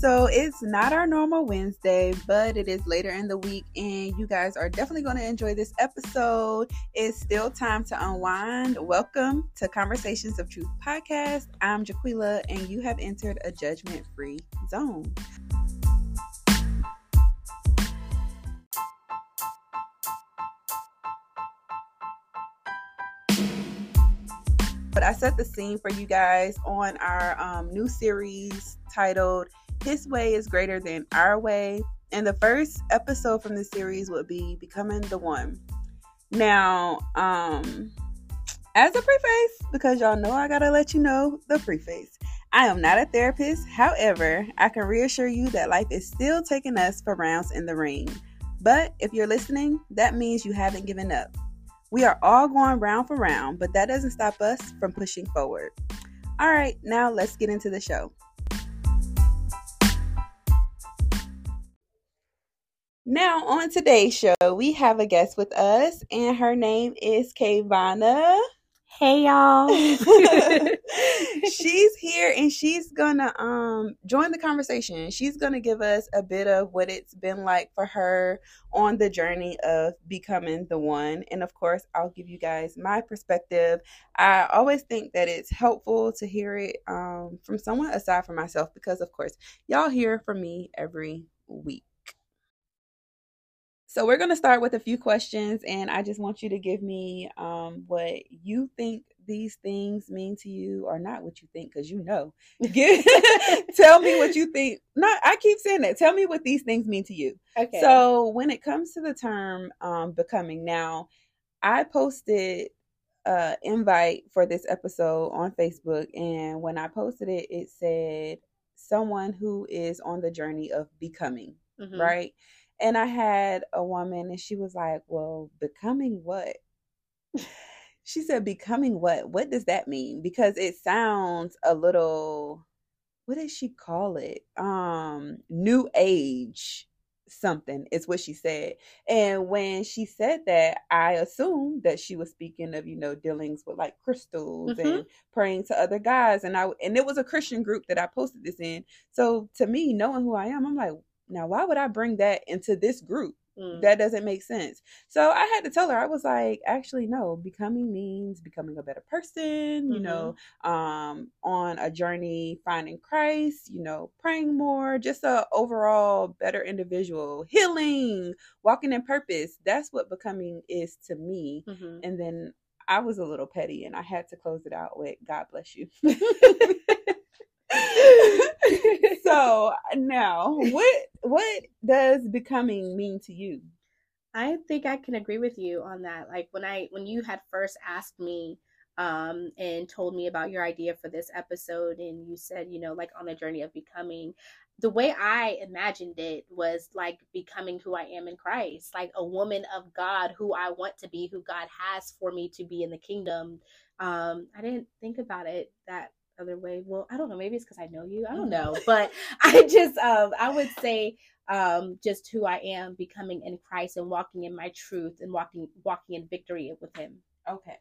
So it's not our normal Wednesday, but it is later in the week, and you guys are definitely going to enjoy this episode. It's still time to unwind. Welcome to Conversations of Truth podcast. I'm Jaquila, and you have entered a judgment free zone. But I set the scene for you guys on our um, new series titled His Way is Greater Than Our Way. And the first episode from the series would be Becoming the One. Now, um, as a preface, because y'all know I gotta let you know the preface. I am not a therapist. However, I can reassure you that life is still taking us for rounds in the ring. But if you're listening, that means you haven't given up. We are all going round for round, but that doesn't stop us from pushing forward. All right, now let's get into the show. Now, on today's show, we have a guest with us, and her name is KayVonna. Hey y'all. she's here and she's gonna um join the conversation. She's gonna give us a bit of what it's been like for her on the journey of becoming the one. And of course, I'll give you guys my perspective. I always think that it's helpful to hear it um from someone aside from myself because of course y'all hear from me every week. So we're going to start with a few questions, and I just want you to give me um, what you think these things mean to you, or not what you think, because you know. tell me what you think. Not, I keep saying that. Tell me what these things mean to you. Okay. So when it comes to the term um, becoming, now I posted uh invite for this episode on Facebook, and when I posted it, it said someone who is on the journey of becoming, mm-hmm. right? And I had a woman and she was like, Well, becoming what? she said, Becoming what? What does that mean? Because it sounds a little what did she call it? Um, new age something is what she said. And when she said that, I assumed that she was speaking of, you know, dealings with like crystals mm-hmm. and praying to other guys. And I and it was a Christian group that I posted this in. So to me, knowing who I am, I'm like, now, why would I bring that into this group? Mm. That doesn't make sense. So I had to tell her, I was like, actually, no, becoming means becoming a better person, mm-hmm. you know, um, on a journey finding Christ, you know, praying more, just a overall better individual, healing, walking in purpose. That's what becoming is to me. Mm-hmm. And then I was a little petty and I had to close it out with God bless you. so now what what does becoming mean to you? I think i can agree with you on that like when i when you had first asked me um and told me about your idea for this episode and you said you know like on a journey of becoming the way i imagined it was like becoming who i am in christ like a woman of god who i want to be who god has for me to be in the kingdom. Um i didn't think about it that other way. Well, I don't know. Maybe it's because I know you. I don't mm. know. But I just, um, I would say, um, just who I am, becoming in Christ and walking in my truth and walking, walking in victory with Him. Okay.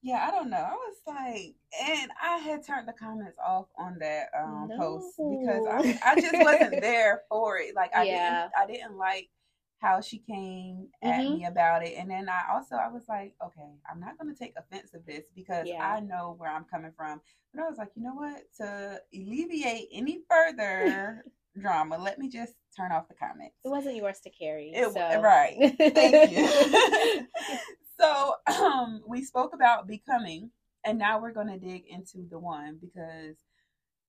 Yeah, I don't know. I was like, and I had turned the comments off on that um, no. post because I, I just wasn't there for it. Like, I yeah. didn't, I didn't like how she came at mm-hmm. me about it. And then I also I was like, okay, I'm not gonna take offense of this because yeah. I know where I'm coming from. But I was like, you know what? To alleviate any further drama, let me just turn off the comments. It wasn't yours to carry. It, so. Right. Thank you. so um we spoke about becoming and now we're gonna dig into the one because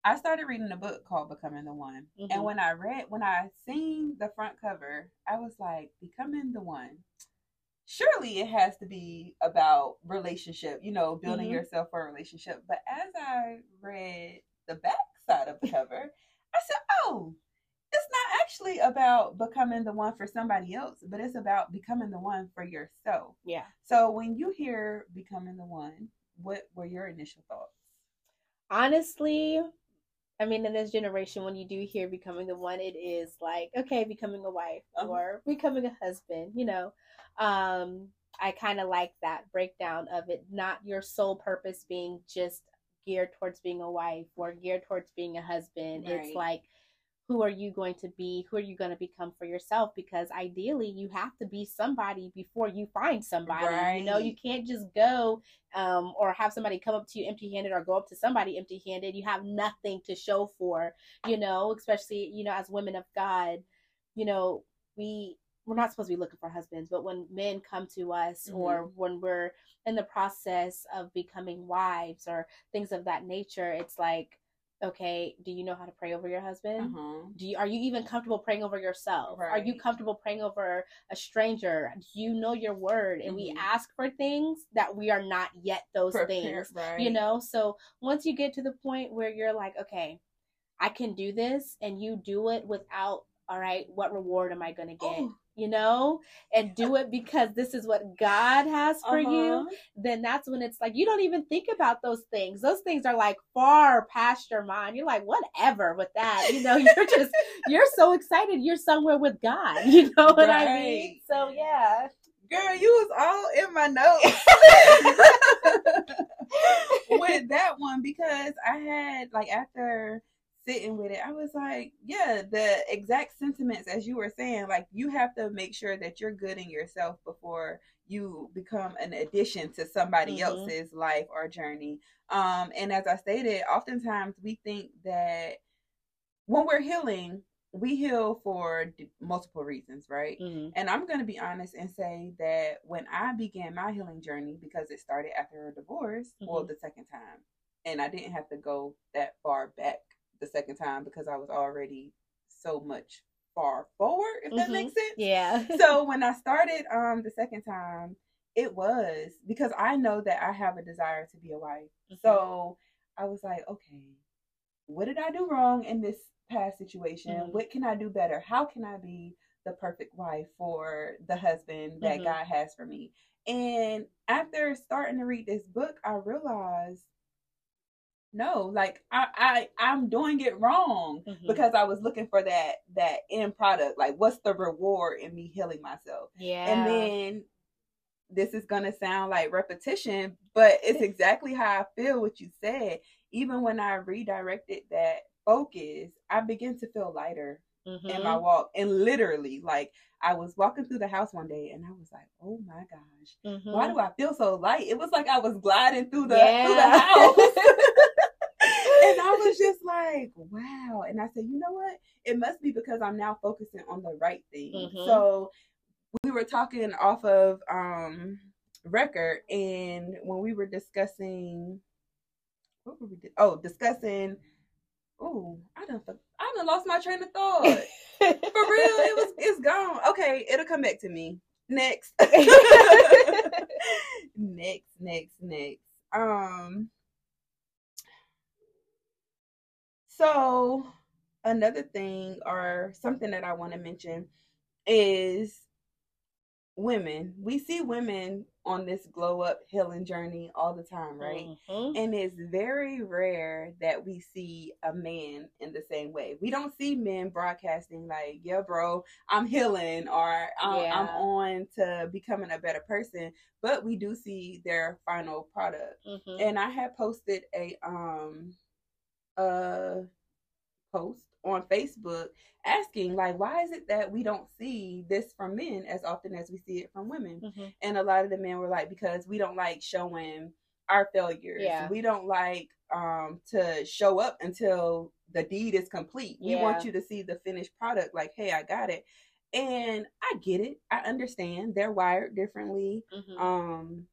I started reading a book called Becoming the One. Mm-hmm. And when I read, when I seen the front cover, I was like, Becoming the One. Surely it has to be about relationship, you know, building mm-hmm. yourself for a relationship. But as I read the back side of the cover, I said, Oh, it's not actually about becoming the one for somebody else, but it's about becoming the one for yourself. Yeah. So when you hear becoming the one, what were your initial thoughts? Honestly, I mean, in this generation, when you do hear becoming the one, it is like, okay, becoming a wife uh-huh. or becoming a husband, you know. Um, I kind of like that breakdown of it, not your sole purpose being just geared towards being a wife or geared towards being a husband. Right. It's like who are you going to be? Who are you going to become for yourself? Because ideally, you have to be somebody before you find somebody. Right. You know, you can't just go um, or have somebody come up to you empty handed or go up to somebody empty handed. You have nothing to show for, you know, especially, you know, as women of God, you know, we we're not supposed to be looking for husbands, but when men come to us mm-hmm. or when we're in the process of becoming wives or things of that nature, it's like okay do you know how to pray over your husband uh-huh. do you are you even comfortable praying over yourself right. are you comfortable praying over a stranger do you know your word and mm-hmm. we ask for things that we are not yet those Prepare, things right. you know so once you get to the point where you're like okay i can do this and you do it without all right what reward am i going to get oh you know, and do it because this is what God has for uh-huh. you, then that's when it's like you don't even think about those things. Those things are like far past your mind. You're like, whatever with that. You know, you're just you're so excited you're somewhere with God. You know what right. I mean? So yeah. Girl, you was all in my notes with that one because I had like after sitting with it, I was like, yeah, the exact sentiments as you were saying. Like, you have to make sure that you're good in yourself before you become an addition to somebody mm-hmm. else's life or journey. Um, and as I stated, oftentimes we think that when we're healing, we heal for d- multiple reasons, right? Mm-hmm. And I'm going to be honest and say that when I began my healing journey, because it started after a divorce, mm-hmm. well, the second time, and I didn't have to go that far back the second time because I was already so much far forward, if mm-hmm. that makes sense. Yeah. so when I started um the second time, it was because I know that I have a desire to be a wife. Mm-hmm. So I was like, okay, what did I do wrong in this past situation? Mm-hmm. What can I do better? How can I be the perfect wife for the husband that mm-hmm. God has for me? And after starting to read this book, I realized no like i i i'm doing it wrong mm-hmm. because i was looking for that that end product like what's the reward in me healing myself yeah and then this is going to sound like repetition but it's exactly how i feel what you said even when i redirected that focus i begin to feel lighter mm-hmm. in my mm-hmm. walk and literally like i was walking through the house one day and i was like oh my gosh mm-hmm. why do i feel so light it was like i was gliding through the yeah. through the house was just like, wow. And I said, you know what? It must be because I'm now focusing on the right thing. Mm-hmm. So we were talking off of um record and when we were discussing what were we di- oh discussing oh I don't I done lost my train of thought. For real, it was it's gone. Okay, it'll come back to me. Next. next, next, next. Um So, another thing or something that I want to mention is women. We see women on this glow up healing journey all the time, right? Mm-hmm. And it's very rare that we see a man in the same way. We don't see men broadcasting like, "Yeah, bro, I'm healing," or "I'm, yeah. I'm on to becoming a better person." But we do see their final product. Mm-hmm. And I had posted a um a post on Facebook asking like why is it that we don't see this from men as often as we see it from women mm-hmm. and a lot of the men were like because we don't like showing our failures yeah. we don't like um to show up until the deed is complete yeah. we want you to see the finished product like hey i got it and i get it i understand they're wired differently mm-hmm. um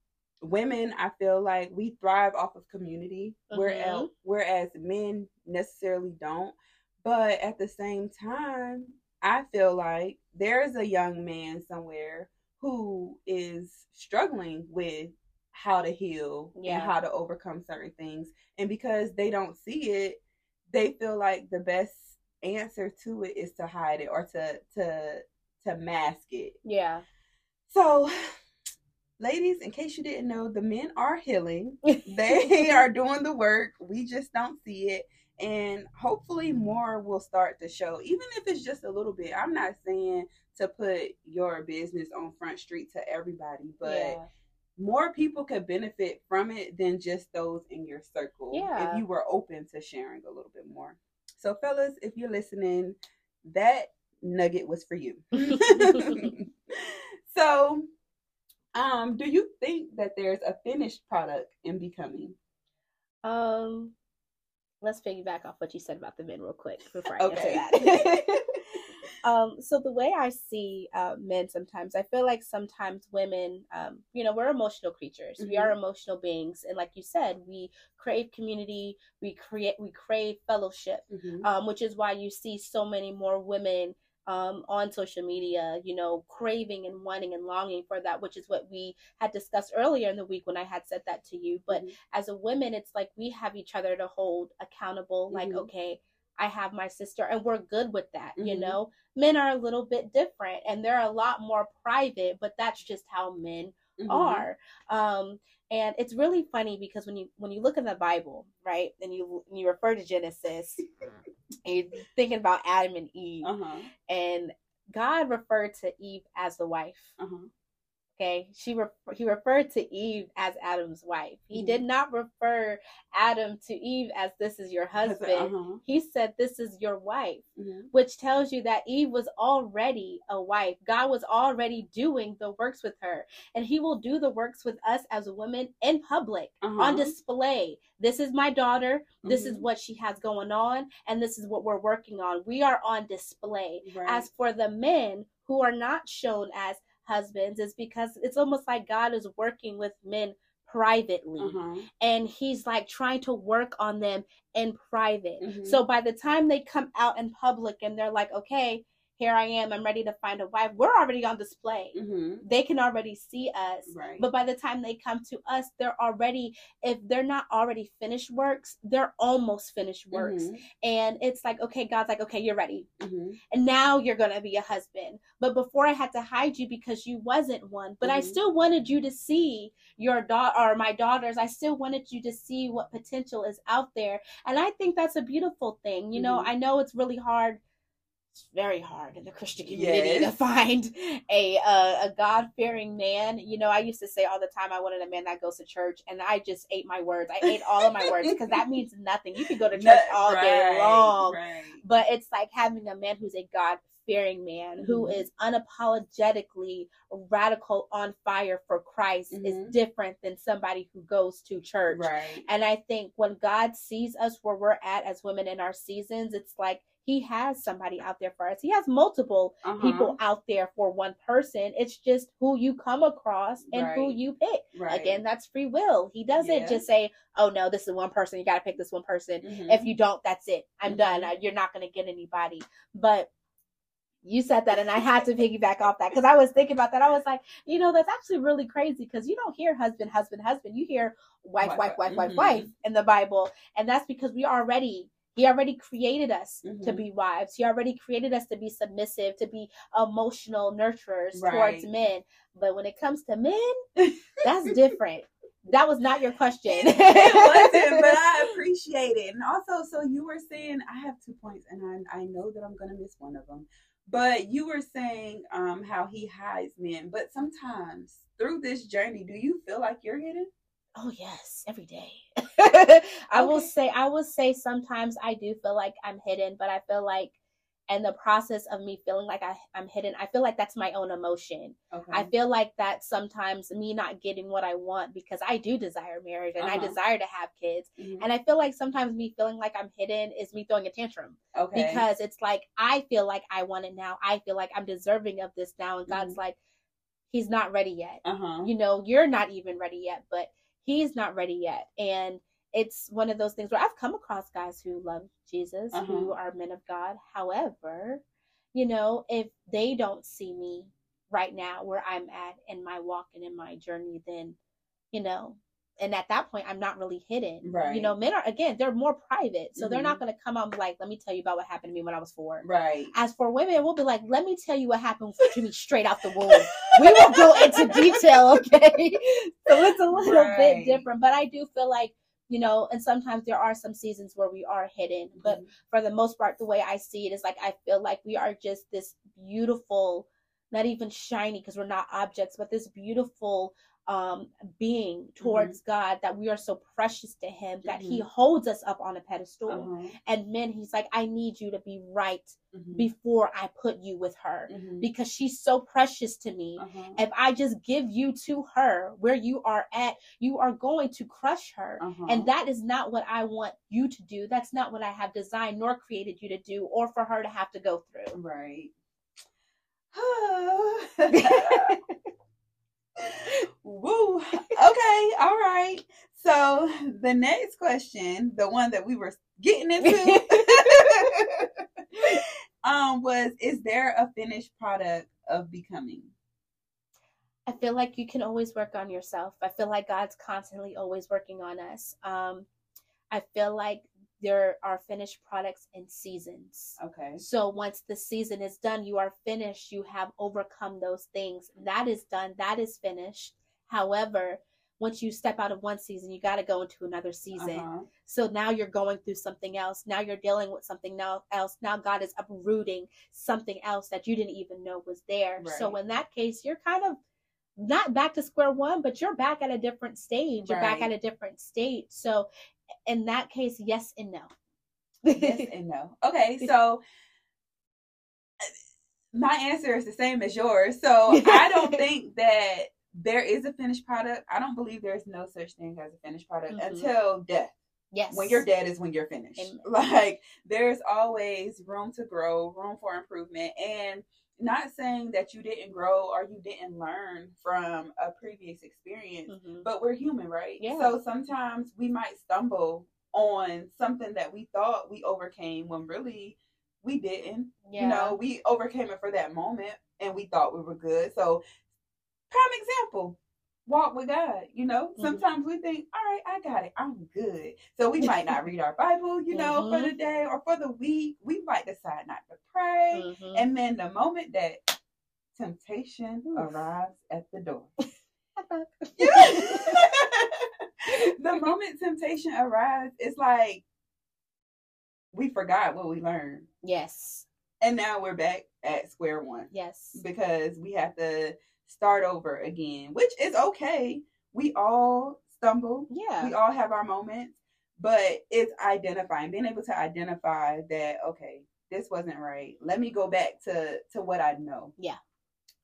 women i feel like we thrive off of community mm-hmm. whereas whereas men necessarily don't but at the same time i feel like there's a young man somewhere who is struggling with how to heal yeah. and how to overcome certain things and because they don't see it they feel like the best answer to it is to hide it or to to to mask it yeah so ladies, in case you didn't know, the men are healing. they are doing the work. We just don't see it. And hopefully, more will start to show, even if it's just a little bit. I'm not saying to put your business on Front Street to everybody, but yeah. more people could benefit from it than just those in your circle. Yeah. If you were open to sharing a little bit more. So, fellas, if you're listening, that nugget was for you. so, um, do you think that there's a finished product in becoming? Um, let's piggyback off what you said about the men real quick before I Okay. answer that. um, so the way I see uh, men sometimes, I feel like sometimes women, um, you know, we're emotional creatures. We are emotional beings, and like you said, we crave community. We create, we crave fellowship, Mhm. um, which is why you see so many more women um, on social media, you know, craving and wanting and longing for that, which is what we had discussed earlier in the week when I had said that to you. But Mhm. as a woman, it's like we have each other to hold accountable. Like, Mhm. okay, I have my sister, and we're good with that. You Mhm. know, men are a little bit different, and they're a lot more private, but that's just how men Mhm. are. Um, and it's really funny because when you when you look in the Bible, right, and you and you refer to Genesis, and you're thinking about Adam and Eve, Uh-huh. and God referred to Eve as the wife. Uh-huh. Okay, she re- he referred to Eve as Adam's wife. He Mhm. did not refer Adam to Eve as this is your husband. Uh-huh. He said this is your wife, Mhm. which tells you that Eve was already a wife. God was already doing the works with her, and He will do the works with us as a woman in public Uh-huh. on display. This is my daughter. This is Mhm. what she has going on, and this is what we're working on. We are on display. Right. As for the men who are not shown as husbands, is because it's almost like God is working with men privately uh-huh. and he's like trying to work on them in private. Mhm. So by the time they come out in public and they're like, okay, here I am, I'm ready to find a wife, we're already on display. Mhm. They can already see us. Right. But by the time they come to us, they're already, if they're not already finished works, they're almost finished works. Mhm. And it's like, okay, God's like, okay, you're ready. Mhm. And now you're going to be a husband. But before I had to hide you because you wasn't one. But I Mhm. still wanted you to see your daughter or my daughters. I still wanted you to see what potential is out there. And I think that's a beautiful thing. You know, Mhm. I know it's really hard. It's very hard in the Christian community to find a uh, a God fearing man. You know, I used to say all the time I wanted a man that goes to church, and I just ate my words. I ate all of my words because that means nothing. You could go to church Nut- all day long, Right. but it's like having a man who's a God fearing man who Mhm. is unapologetically radical on fire for Christ is Mhm. different than somebody who goes to church. Right. And I think when God sees us where we're at as women in our seasons, it's like he has somebody out there for us. He has multiple Uh-huh. people out there for one person. It's just who you come across and who you pick. Right. Again, that's free will. He doesn't Yeah. just say, "Oh no, this is one person. You got to pick this one person." Mhm. If you don't, that's it. I'm Mhm. done. You're not going to get anybody. But you said that, and I had to piggyback off that because I was thinking about that. I was like, you know, that's actually really crazy because you don't hear husband, husband, husband. You hear wife, Wife, wife, wife, wife, mhm. wife in the Bible, and that's because we already. He already created us to Mhm. be wives. He already created us to be submissive, to be emotional nurturers Right. towards men. But when it comes to men, that's different. That was not your question. it wasn't, but I appreciate it. And also, so you were saying I have two points, and I I know that I'm gonna miss one of them. But you were saying um how he hides men, but sometimes through this journey, do you feel like you're hidden? Oh yes, every day. I will say I will say sometimes I do feel like I'm hidden, but I feel like in the process of me feeling like I, I'm hidden, I feel like that's my own emotion. Okay. I feel like that sometimes me not getting what I want because I do desire marriage and I Uh-huh. desire to have kids. Mhm. And I feel like sometimes me feeling like I'm hidden is me throwing a tantrum okay. because it's like I feel like I want it now. I feel like I'm deserving of this now. And God's Mhm. like, He's not ready yet uh huh. you know you're not even ready yet but he's not ready yet and it's one of those things where i've come across guys who love jesus who Uh-huh. are men of god however you know if they don't see me right now where i'm at in my walk and in my journey then you know and at that point i'm not really hidden Right. you know men are again they're more private so they're Mhm. not going to come out and be like let me tell you about what happened to me when i was four Right. as for women, we'll be like, let me tell you what happened to me straight out the womb. we will go into detail, okay? so it's a little Right. bit different, but I do feel like, you know, and sometimes there are some seasons where we are hidden, but Mhm. for the most part, the way I see it is like I feel like we are just this beautiful, not even shiny because we're not objects, but this beautiful um being towards God that we are so precious to him that he Mhm. holds us up on a pedestal. Uh-huh. And men, he's like, I need you to be right Mhm. before I put you with her Mhm. because she's so precious to me. Uh-huh. If I just give you to her where you are at, you are going to crush her. Uh-huh. And that is not what I want you to do. That's not what I have designed nor created you to do or for her to have to go through. Right. Woo. Okay. All right. So the next question, the one that we were getting into, um, was is there a finished product of becoming? I feel like you can always work on yourself. I feel like God's constantly always working on us. Um, I feel like there are finished products in seasons. Okay. So once the season is done, you are finished. You have overcome those things. That is done. That is finished. However, once you step out of one season, you got to go into another season. Uh-huh. So now you're going through something else. Now you're dealing with something now else. Now God is uprooting something else that you didn't even know was there. So in that case, you're kind of not back to square one, but you're back at a different stage. You're back at a different state. So in that case, yes and no. yes and no. Okay, so my answer is the same as yours. So I don't think that there is a finished product. I don't believe there's no such thing as a finished product Mhm. until death. yes. When you're dead is when you're finished. Amen. Like there's always room to grow, room for improvement, and not saying that you didn't grow or you didn't learn from a previous experience Mhm. but we're human, right? Yeah. So sometimes we might stumble on something that we thought we overcame when really we didn't. Yeah. You know, we overcame it for that moment and we thought we were good. So, prime example, walk with God. You know, Mhm. sometimes we think, all right, I got it, I'm good. So, we might not read our Bible, you know, for Mhm. the day or for the week. We might decide not to pray. Mhm. And then the moment that temptation arrives at the door, the moment temptation arrives, it's like we forgot what we learned. yes. And now we're back at square one Yes. because we have to start over again, which is okay. We all stumble, Yeah. we all have our moments, but it's identifying, being able to identify that, okay, this wasn't right. Let me go back to to what I know.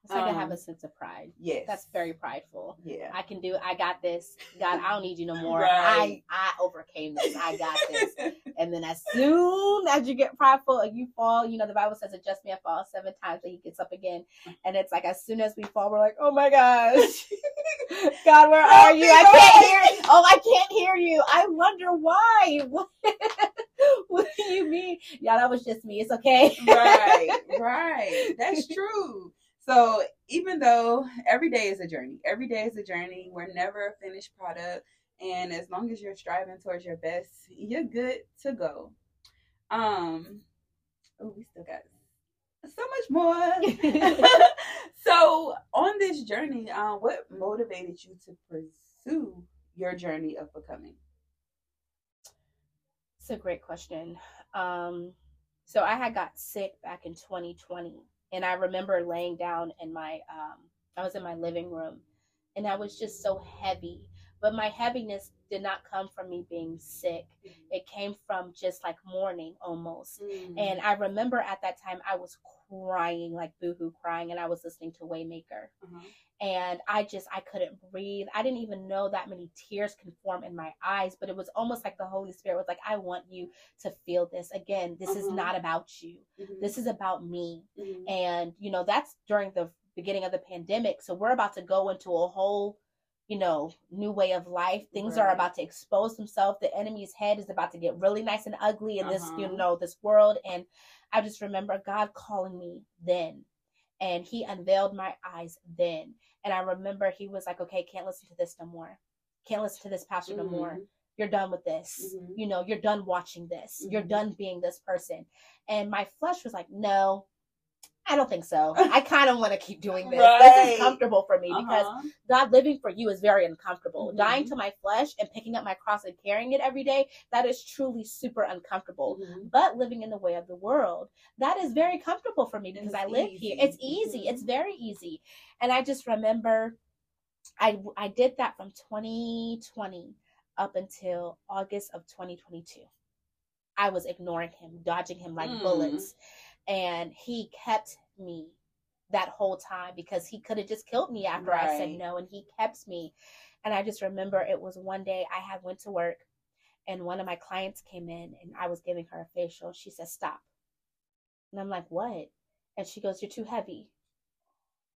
It's like I have Um, a sense of pride. Yes. That's very prideful. yeah. I can do. I got this. God, I don't need you no more. Right. I I overcame this. I got this. And then as soon as you get prideful and you fall, you know the Bible says, "Adjust me, I fall seven times, and He gets up again." And it's like as soon as we fall, we're like, "Oh my gosh, God, where are you? I Lord." can't hear. you. Oh, I can't hear you. I wonder why. What, what do you mean? Yeah, that was just me. It's okay. right, right. That's true. So even though every day is a journey, every day is a journey. We're never a finished product, and as long as you're striving towards your best, you're good to go. Um, oh, we still got so much more. so on this journey, um, what motivated you to pursue your journey of becoming? It's a great question. Um, so I had got sick back in 2020, and I remember laying down in my, um, I was in my living room, and I was just so heavy. But my heaviness did not come from me being sick. It came from just like mourning almost. And I remember at that time I was crying, like boohoo crying, and I was listening to Waymaker Uh-huh. and I just I couldn't breathe. I didn't even know that many tears can form in my eyes, but it was almost like the Holy Spirit was like, I want you to feel this again. This is Uh-huh. not about you. Mhm. This is about me. Mhm. And you know, that's during the beginning of the pandemic. So we're about to go into a whole you know, new way of life. Things are about to expose themselves. The enemy's head is about to get really nice and ugly in this, you Uh-huh. know, this world. And I just remember God calling me then. And he unveiled my eyes then. And I remember he was like, okay, can't listen to this no more. Can't listen to this pastor no more. Mhm. You're done with this. Mhm. You know, you're done watching this. You're Mhm. done being this person. And my flesh was like, no, I don't think so. I kind of want to keep doing this. This is comfortable for me because Uh-huh. God living for you is very uncomfortable. Mhm. Dying to my flesh and picking up my cross and carrying it every day, that is truly super uncomfortable. Mhm. But living in the way of the world, that is very comfortable for me because it's I live easy. here. It's easy. Mhm. It's very easy. And I just remember I I did that from 2020 up until August of 2022. I was ignoring him, dodging him like Mm. bullets, and he kept me that whole time because he could have just killed me after I said no, and he kept me. And I just remember it was one day I had went to work, and one of my clients came in, and I was giving her a facial. She said, "Stop," and I'm like, "What?" And she goes, "You're too heavy."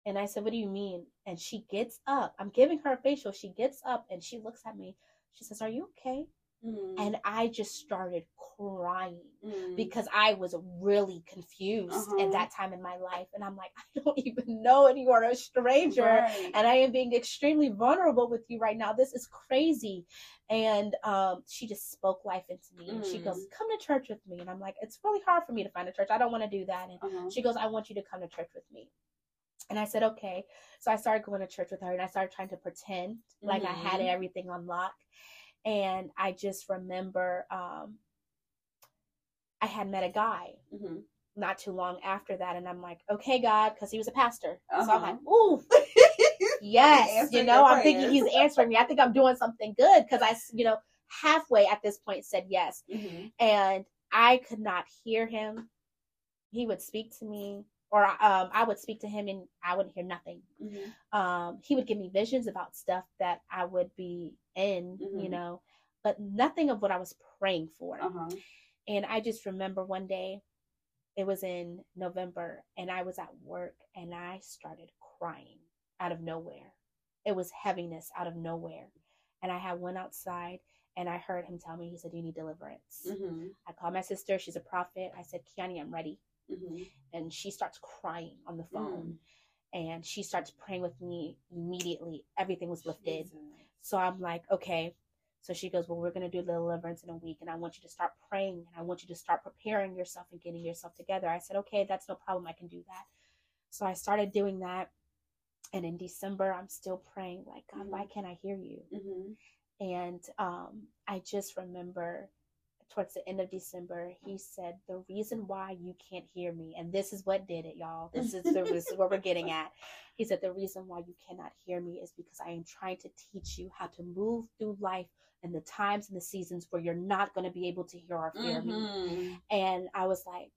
And I said, What do you mean? And she gets up. I'm giving her a facial. She gets up and she looks at me. She says, Are you okay? Mm. And I just started crying Mm. because I was really confused Uh-huh. at that time in my life. And I'm like, I don't even know, and you are a stranger. Right. And I am being extremely vulnerable with you right now. This is crazy. And um, she just spoke life into me. And she Mm. goes, Come to church with me. And I'm like, It's really hard for me to find a church. I don't want to do that. And Uh-huh. she goes, I want you to come to church with me. And I said, okay. So I started going to church with her and I started trying to pretend like I had Mhm. everything on lock. And I just remember um, I had met a guy Mhm. not too long after that. And I'm like, okay, God, because he was a pastor. So I'm Uh-huh. like, ooh, yes. You know, I'm thinking he's answering me. I think I'm doing something good because I, you know, halfway at this point said yes Mhm. and I could not hear him. He would speak to me, or um, I would speak to him, and I wouldn't hear nothing. Mhm. Um, he would give me visions about stuff that I would be in, you Mhm. know, but nothing of what I was praying for. Uh-huh. And I just remember one day, it was in November, and I was at work, and I started crying out of nowhere. It was heaviness out of nowhere, and I had went outside. And I heard him tell me, he said, You need deliverance. Mhm. I called my sister. She's a prophet. I said, Kiani, I'm ready. Mhm. And she starts crying on the Mm. phone. And she starts praying with me immediately. Everything was lifted. Jesus. So I'm like, okay. So she goes, Well, we're going to do the deliverance in a week. And I want you to start praying. And I want you to start preparing yourself and getting yourself together. I said, Okay, that's no problem. I can do that. So I started doing that. And in December, I'm still praying, like, God, why can't I hear you? Mhm. And um, I just remember towards the end of December, he said, The reason why you can't hear me, and this is what did it, y'all. This is, the, this is what we're getting at. He said, The reason why you cannot hear me is because I am trying to teach you how to move through life and the times and the seasons where you're not going to be able to hear or fear me. Mhm. And I was like,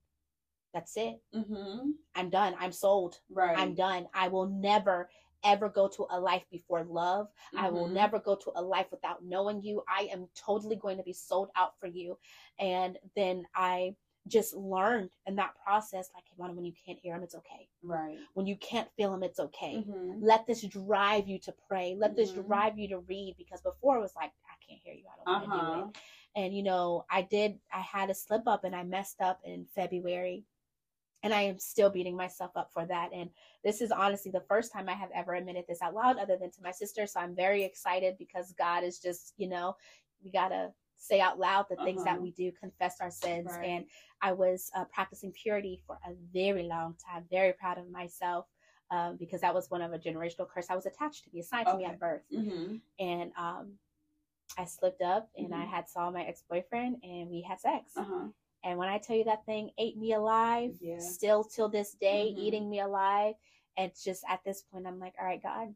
That's it. Mhm. I'm done. I'm sold. Right. I'm done. I will never, ever go to a life before love. I will Mhm. never go to a life without knowing you. I am totally going to be sold out for you. And then I just learned in that process, like, Ivana, when you can't hear him, it's okay. Right. When you can't feel him, it's okay. Mhm. Let this drive you to pray. Let this Mhm. drive you to read because before it was like, I can't hear you. I don't want to Uh-huh. do it. And, you know, I did, I had a slip up and I messed up in February. And I am still beating myself up for that. And this is honestly the first time I have ever admitted this out loud, other than to my sister. So I'm very excited because God is just, you know, we got to say out loud the things that Uh-huh. we do, confess our sins. Right. And I was uh, practicing purity for a very long time, very proud of myself. Um, because that was one of a generational curse I was attached to be assigned to me at birth Mhm. and um, I slipped up and I Mhm. had saw my ex boyfriend and we had sex. Uh-huh. And when I tell you that thing ate me alive, Yeah. still till this day, Mhm. eating me alive. And just at this point, I'm like, all right, God,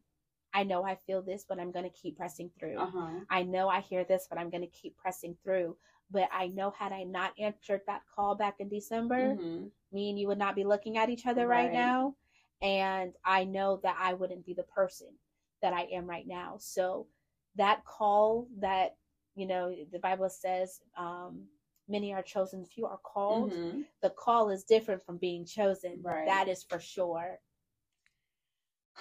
I know I feel this, but I'm going to keep pressing through. Uh-huh. I know I hear this, but I'm going to keep pressing through. But I know had I not answered that call back in December, Mhm. me and you would not be looking at each other right, Right. now. And I know that I wouldn't be the person that I am right now. So that call that, you know, the Bible says, um, many are chosen, few are called. Mhm. The call is different from being chosen. Right. That is for sure.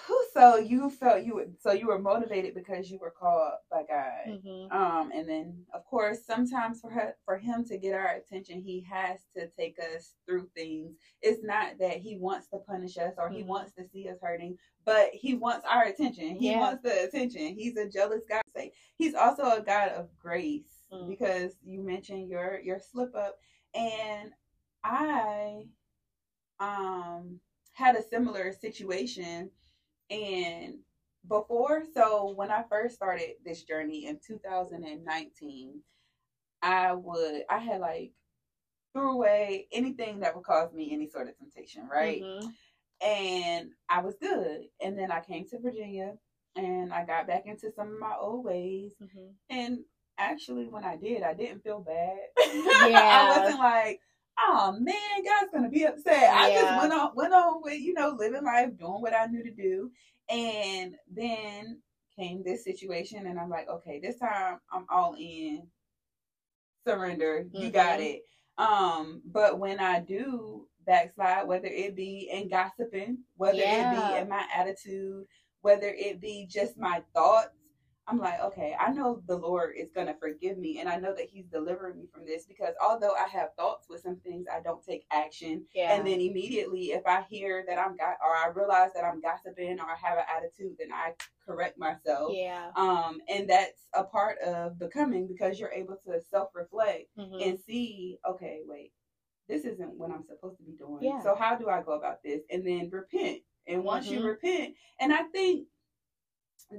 Whew, So you felt you were so you were motivated because you were called by God. hmm Um, and then of course, sometimes for her, for him to get our attention, he has to take us through things. It's not that he wants to punish us or he Mhm. wants to see us hurting, but he wants our attention. He Yeah. wants the attention. He's a jealous God. Say he's also a God of grace Mm. because you mentioned your your slip up, and I um had a similar situation and before so when i first started this journey in 2019 i would i had like threw away anything that would cause me any sort of temptation right Mhm. and i was good and then i came to virginia and I got back into some of my old ways. Mm-hmm. And actually, when I did, I didn't feel bad. Yeah. I wasn't like, oh man, God's gonna be upset. I just went on, went on with you know living life, doing what I knew to do, and then came this situation, and I'm like, okay, this time I'm all in. Surrender, you got Mhm. it. Um, but when I do backslide, whether it be in gossiping, whether it be in my attitude, whether it be just my thoughts, I'm like, okay, I know the Lord is gonna forgive me, and I know that He's delivering me from this because although I have thoughts with some things, I don't take action, Yeah. and then immediately, if I hear that I'm got or I realize that I'm gossiping or I have an attitude, then I correct myself. yeah. Um, and that's a part of becoming because you're able to self reflect Mhm. and see, okay, wait, this isn't what I'm supposed to be doing. Yeah. So how do I go about this? And then repent. And once you Mhm. repent, and I think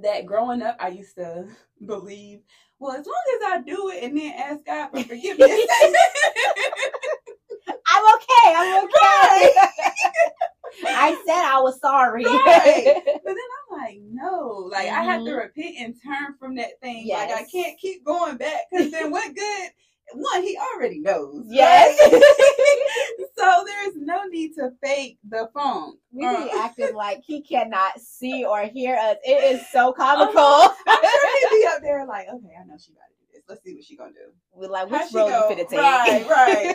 that growing up, I used to believe, well, as long as I do it and then ask God for forgiveness. I'm okay. I'm okay. I said I was sorry. Right. But then I'm like, no, like I have to mm-hmm. repent and turn from that thing. Like I can't keep going back because then what good? One, he already knows. Yes. right? so there's no need to fake the phone. we be acting like he cannot see or hear us. It is so comical. I'm sure he'd be up there like, okay, I know she got to do this. Let's see what she gonna do. We're like, which road go? you finna take? Right,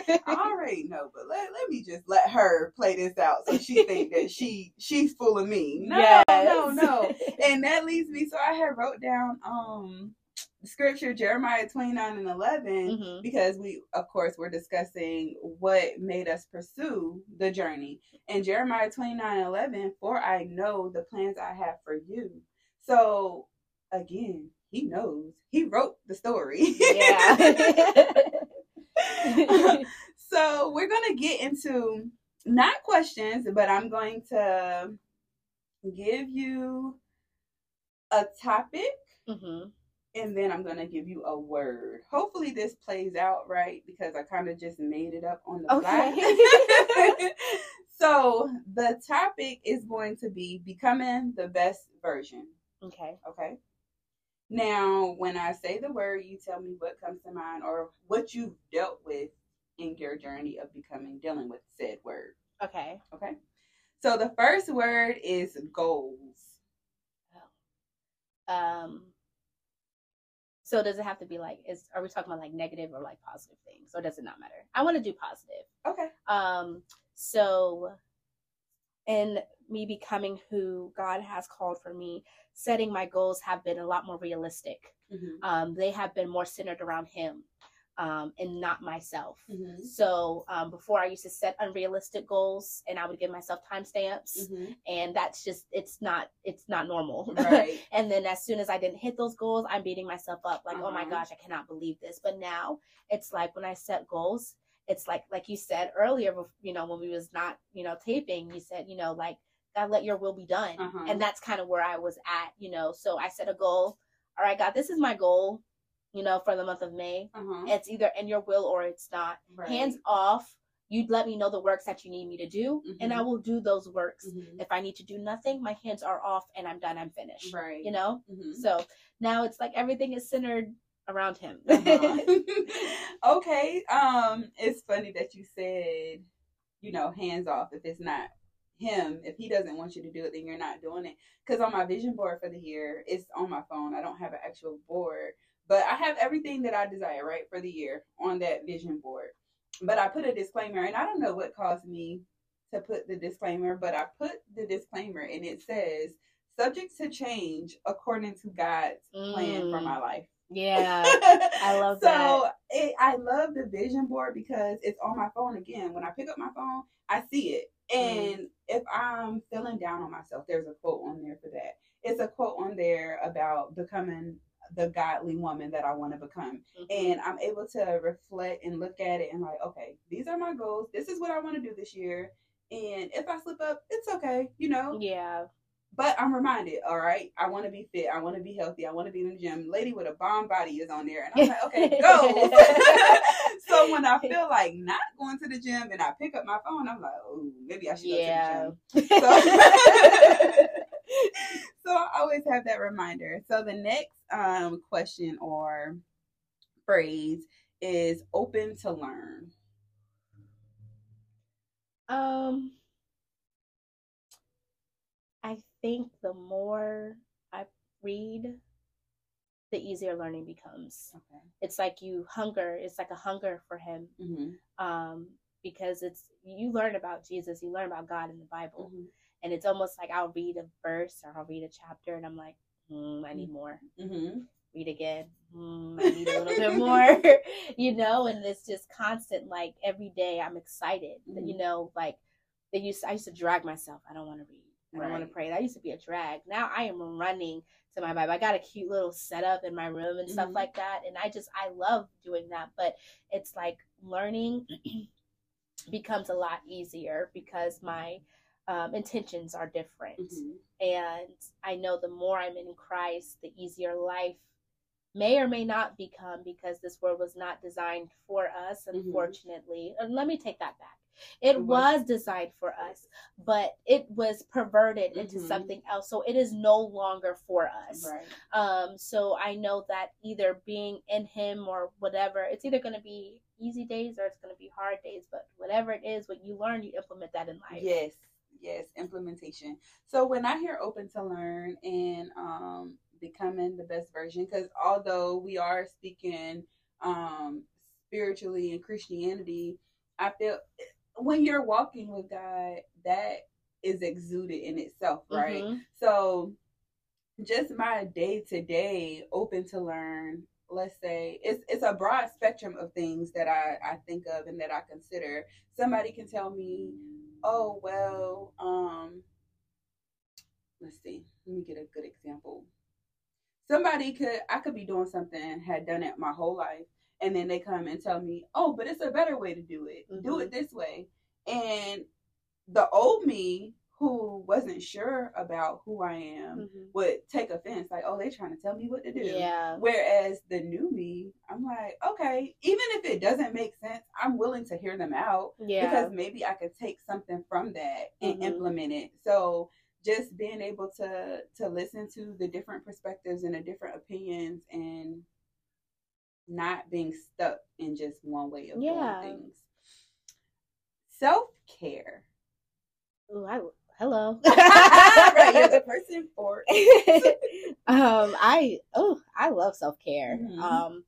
right. I already know, but let, let me just let her play this out so she think that she she's of me. No, Yes. no, no. and that leads me so i had wrote down um scripture jeremiah 29 and 11 Mhm. because we of course were discussing what made us pursue the journey and jeremiah 29 and 11 for i know the plans i have for you so again he knows he wrote the story Yeah. so we're going to get into not questions but i'm going to give you a topic Mhm. And then I'm gonna give you a word. Hopefully this plays out right because I kind of just made it up on the fly. so the topic is going to be becoming the best version. Okay. Okay. Now, when I say the word, you tell me what comes to mind or what you've dealt with in your journey of becoming, dealing with said word. Okay. Okay. So the first word is goals. Um. So does it have to be like? Is are we talking about like negative or like positive things, or does it not matter? I want to do positive. Okay. Um. So, in me becoming who God has called for me, setting my goals have been a lot more realistic. Mm-hmm. Um, they have been more centered around Him, um, and not myself. Mm-hmm. So um, before I used to set unrealistic goals, and I would give myself timestamps, Mm-hmm. and that's just it's not it's not normal. Right. and then as soon as I didn't hit those goals, I'm beating myself up like, oh my Uh-huh. gosh, I cannot believe this. But now it's like when I set goals, it's like like you said earlier, you know, when we was not you know taping, you said you know like God, let your will be done, Uh-huh. and that's kind of where I was at, you know. So I set a goal. All right, God, this is my goal, you know, for the month of May. Uh-huh. It's either in your will or it's not. Right. Hands off. You'd let me know the works that you need me to do, and I Mhm. will do those works. Mhm. If I need to do nothing, my hands are off and I'm done. I'm finished. Right. You know. Mhm. So now it's like everything is centered around him. Uh-huh. okay. Um, it's funny that you said, you know, hands off. If it's not him, if he doesn't want you to do it, then you're not doing it. Because on my vision board for the year, it's on my phone. I don't have an actual board, but I have everything that I desire, right, for the year on that vision board. But I put a disclaimer, and I don't know what caused me to put the disclaimer, but I put the disclaimer, and it says, subject to change according to God's plan for Mm. my life. yeah. I love so that. It, I love the vision board because it's on my phone again. When I pick up my phone, I see it. Mm. And if I'm feeling down on myself, there's a quote on there for that. It's a quote on there about becoming the godly woman that I want to become. Mhm. And I'm able to reflect and look at it and like, okay, these are my goals. This is what I want to do this year. And if I slip up, it's okay, you know. yeah. But I'm reminded, all right, I want to be fit. I want to be healthy. I want to be in the gym. Lady with a bomb body is on there. And I'm like, okay, go. so when I feel like not going to the gym and I pick up my phone, I'm like, oh, maybe I should Yeah. go to the gym. So, so I always have that reminder. So the next um, question or phrase is open to learn. Um, I think the more I read, the easier learning becomes. Okay. It's like you hunger. It's like a hunger for Him. Mm-hmm. Um, because it's you learn about Jesus, you learn about God in the Bible, Mm-hmm. And it's almost like I'll read a verse or I'll read a chapter, and I'm like, mm, I need more. Mm-hmm. Read again. Mm, I need a little bit more, you know. And it's just constant. Like every day, I'm excited. Mhm. You know, like they used. I used to drag myself. I don't want to read. I don't want to pray. That used to be a drag. Now I am running to my Bible. I got a cute little setup in my room and stuff Mhm. like that. And I just I love doing that. But it's like learning becomes a lot easier because my um, intentions are different. Mm-hmm. And I know the more I'm in Christ, the easier life may or may not become because this world was not designed for us, Mhm. unfortunately. And let me take that back. It It was- was designed for us, but it was perverted into Mhm. something else. So it is no longer for us. Right. Um, so I know that either being in him or whatever, it's either going to be easy days or it's going to be hard days. But whatever it is, what you learn, you implement that in life. Yes, yes, implementation. So when I hear open to learn and um becoming the best version, because although we are speaking um spiritually in Christianity, I feel when you're walking with God, that is exuded in itself, right? Mhm. So just my day to day open to learn, let's say it's it's a broad spectrum of things that I, I think of and that I consider. Somebody can tell me, oh well, um let's see, let me get a good example. Somebody could I could be doing something, had done it my whole life, and then they come and tell me, Oh, but it's a better way to do it. Do Mhm. it this way. And the old me who wasn't sure about who I am Mhm. would take offense, like, oh, they're trying to tell me what to do. Yeah. Whereas the new me, I'm like, okay, even if it doesn't make sense, I'm willing to hear them out Yeah. because maybe I could take something from that and Mhm. implement it. So just being able to to listen to the different perspectives and the different opinions and not being stuck in just one way of Yeah. doing things. Self care. Ooh, I, hello. right, you're the person for um, I oh, I love self care. Mhm. Um,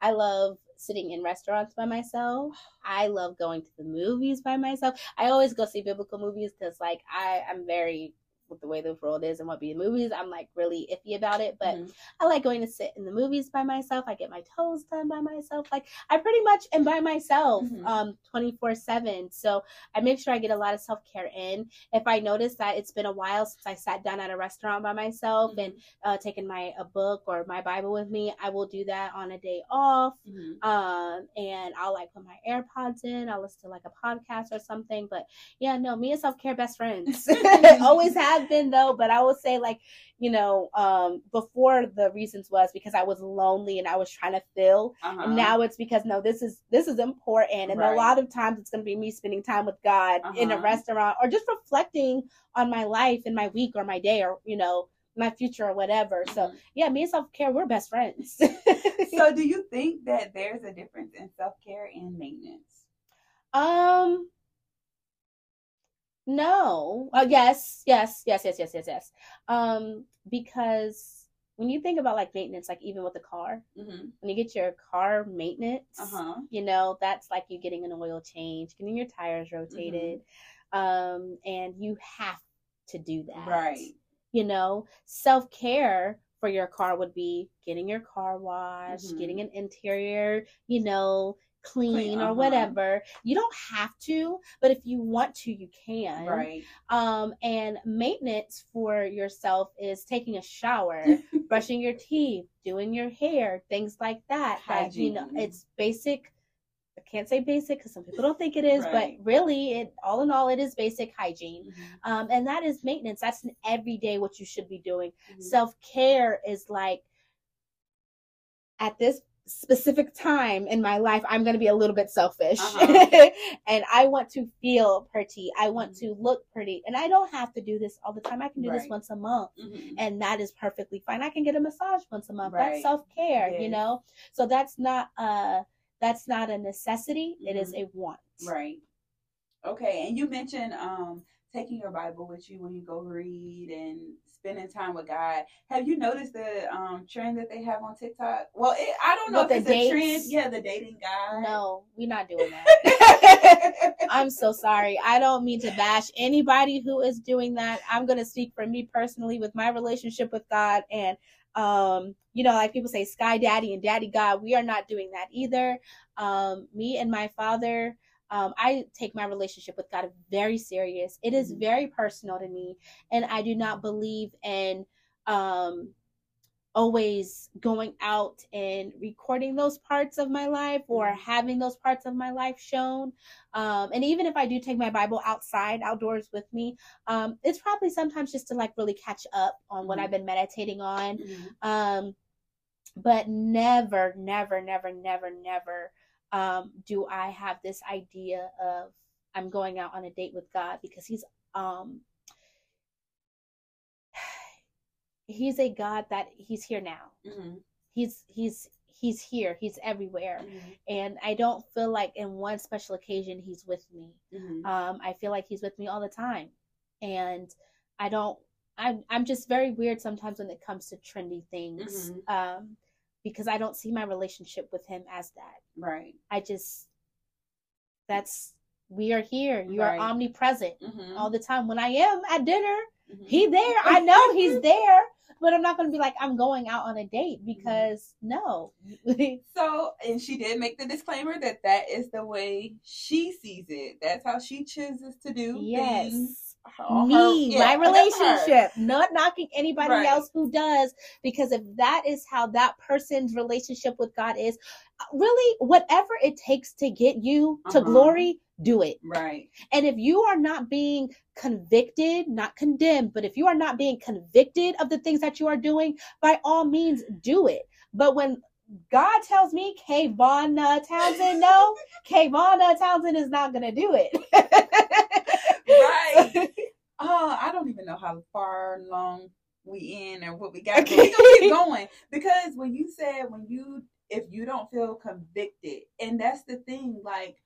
I love sitting in restaurants by myself. I love going to the movies by myself. I always go see biblical movies because, like, I I'm very with the way the world is and what be in movies. I'm like really iffy about it, but Mhm. I like going to sit in the movies by myself. I get my toes done by myself. Like I pretty much am by myself Mhm. um 24/7. So I make sure I get a lot of self-care in. If I notice that it's been a while since I sat down at a restaurant by myself and uh taken my a book or my Bible with me, I will do that on a day off. Mhm. Um and I'll like put my AirPods in, I'll listen to like a podcast or something. But yeah, no, me and self-care best friends. Always have been though, but I will say like, you know, um before the reasons was because I was lonely and I was trying to fill. Uh-huh. And now it's because no, this is this is important. And Right. a lot of times it's gonna be me spending time with God in a Uh-huh. restaurant or just reflecting on my life and my week or my day or, you know, my future or whatever. So Mhm. yeah, me and self care, we're best friends. so do you think that there's a difference in self-care and maintenance Um. No. Uh, yes. Yes. Yes. Yes. Yes. Yes. Yes. Um. Because when you think about like maintenance, like even with a car, mm-hmm. when you get your car maintenance, uh-huh you know that's like you getting an oil change, getting your tires rotated, um, and you have to do that, right You know, self care for your car would be getting your car washed, Mhm. getting an interior, you know, clean, or uh-huh. whatever. You don't have to, but if you want to, you can. right Um, and maintenance for yourself is taking a shower, brushing your teeth, doing your hair, things like that. That you know, it's basic. I can't say basic because some people don't think it is, Right. but really, it all in all, it is basic hygiene. Mhm. Um, and that is maintenance. That's an everyday what you should be doing. Mhm. Self care is like at this specific time in my life i'm going to be a little bit selfish uh-huh. and i want to feel pretty i want mm-hmm. to look pretty and i don't have to do this all the time i can do right. this once a month mm-hmm. and that is perfectly fine i can get a massage once a month right. that's self-care yes. you know so that's not a that's not a necessity mm-hmm. it is mm-hmm. a want right okay and you mentioned um taking your bible with you when you go read and spending time with God. Have you noticed the um, trend that they have on TikTok? Well, it, I don't know if it's dates? a trend. Yeah, the dating guy. No, we're not doing that. I'm so sorry. I don't mean to bash anybody who is doing that. I'm going to speak for me personally with my relationship with God and um you know like people say sky daddy and daddy god we are not doing that either um me and my father um, I take my relationship with God very serious. It is mm-hmm. very personal to me, and I do not believe in um, always going out and recording those parts of my life or mm-hmm. having those parts of my life shown. Um, and even if I do take my Bible outside, outdoors with me, um, it's probably sometimes just to like really catch up on what mm-hmm. I've been meditating on. Mm-hmm. Um, but never, never, never, never, never um, do I have this idea of I'm going out on a date with God because he's um he's a God that he's here now. Mm-hmm. He's he's he's here. He's everywhere, mm-hmm. and I don't feel like in one special occasion he's with me. Mm-hmm. Um, I feel like he's with me all the time, and I don't. I'm I'm just very weird sometimes when it comes to trendy things. Mm-hmm. Um, because I don't see my relationship with him as that. Right. I just that's we are here. You right. are omnipresent mm-hmm. all the time. When I am at dinner, mm-hmm. he there. I know he's there, but I'm not going to be like I'm going out on a date mm-hmm. because mm-hmm. no. so, and she did make the disclaimer that that is the way she sees it. That's how she chooses to do yes. things me, yeah, my relationship, not knocking anybody right. else who does, because if that is how that person's relationship with God is, really, whatever it takes to get you uh-huh. to glory, do it. Right. And if you are not being convicted, not condemned, but if you are not being convicted of the things that you are doing, by all means, do it. But when God tells me KayVonna Townsend, no, KayVonna Townsend is not going to do it. right. Oh, I don't even know how far long we in or what we got. we gonna keep going because when you said when you if you don't feel convicted, and that's the thing. Like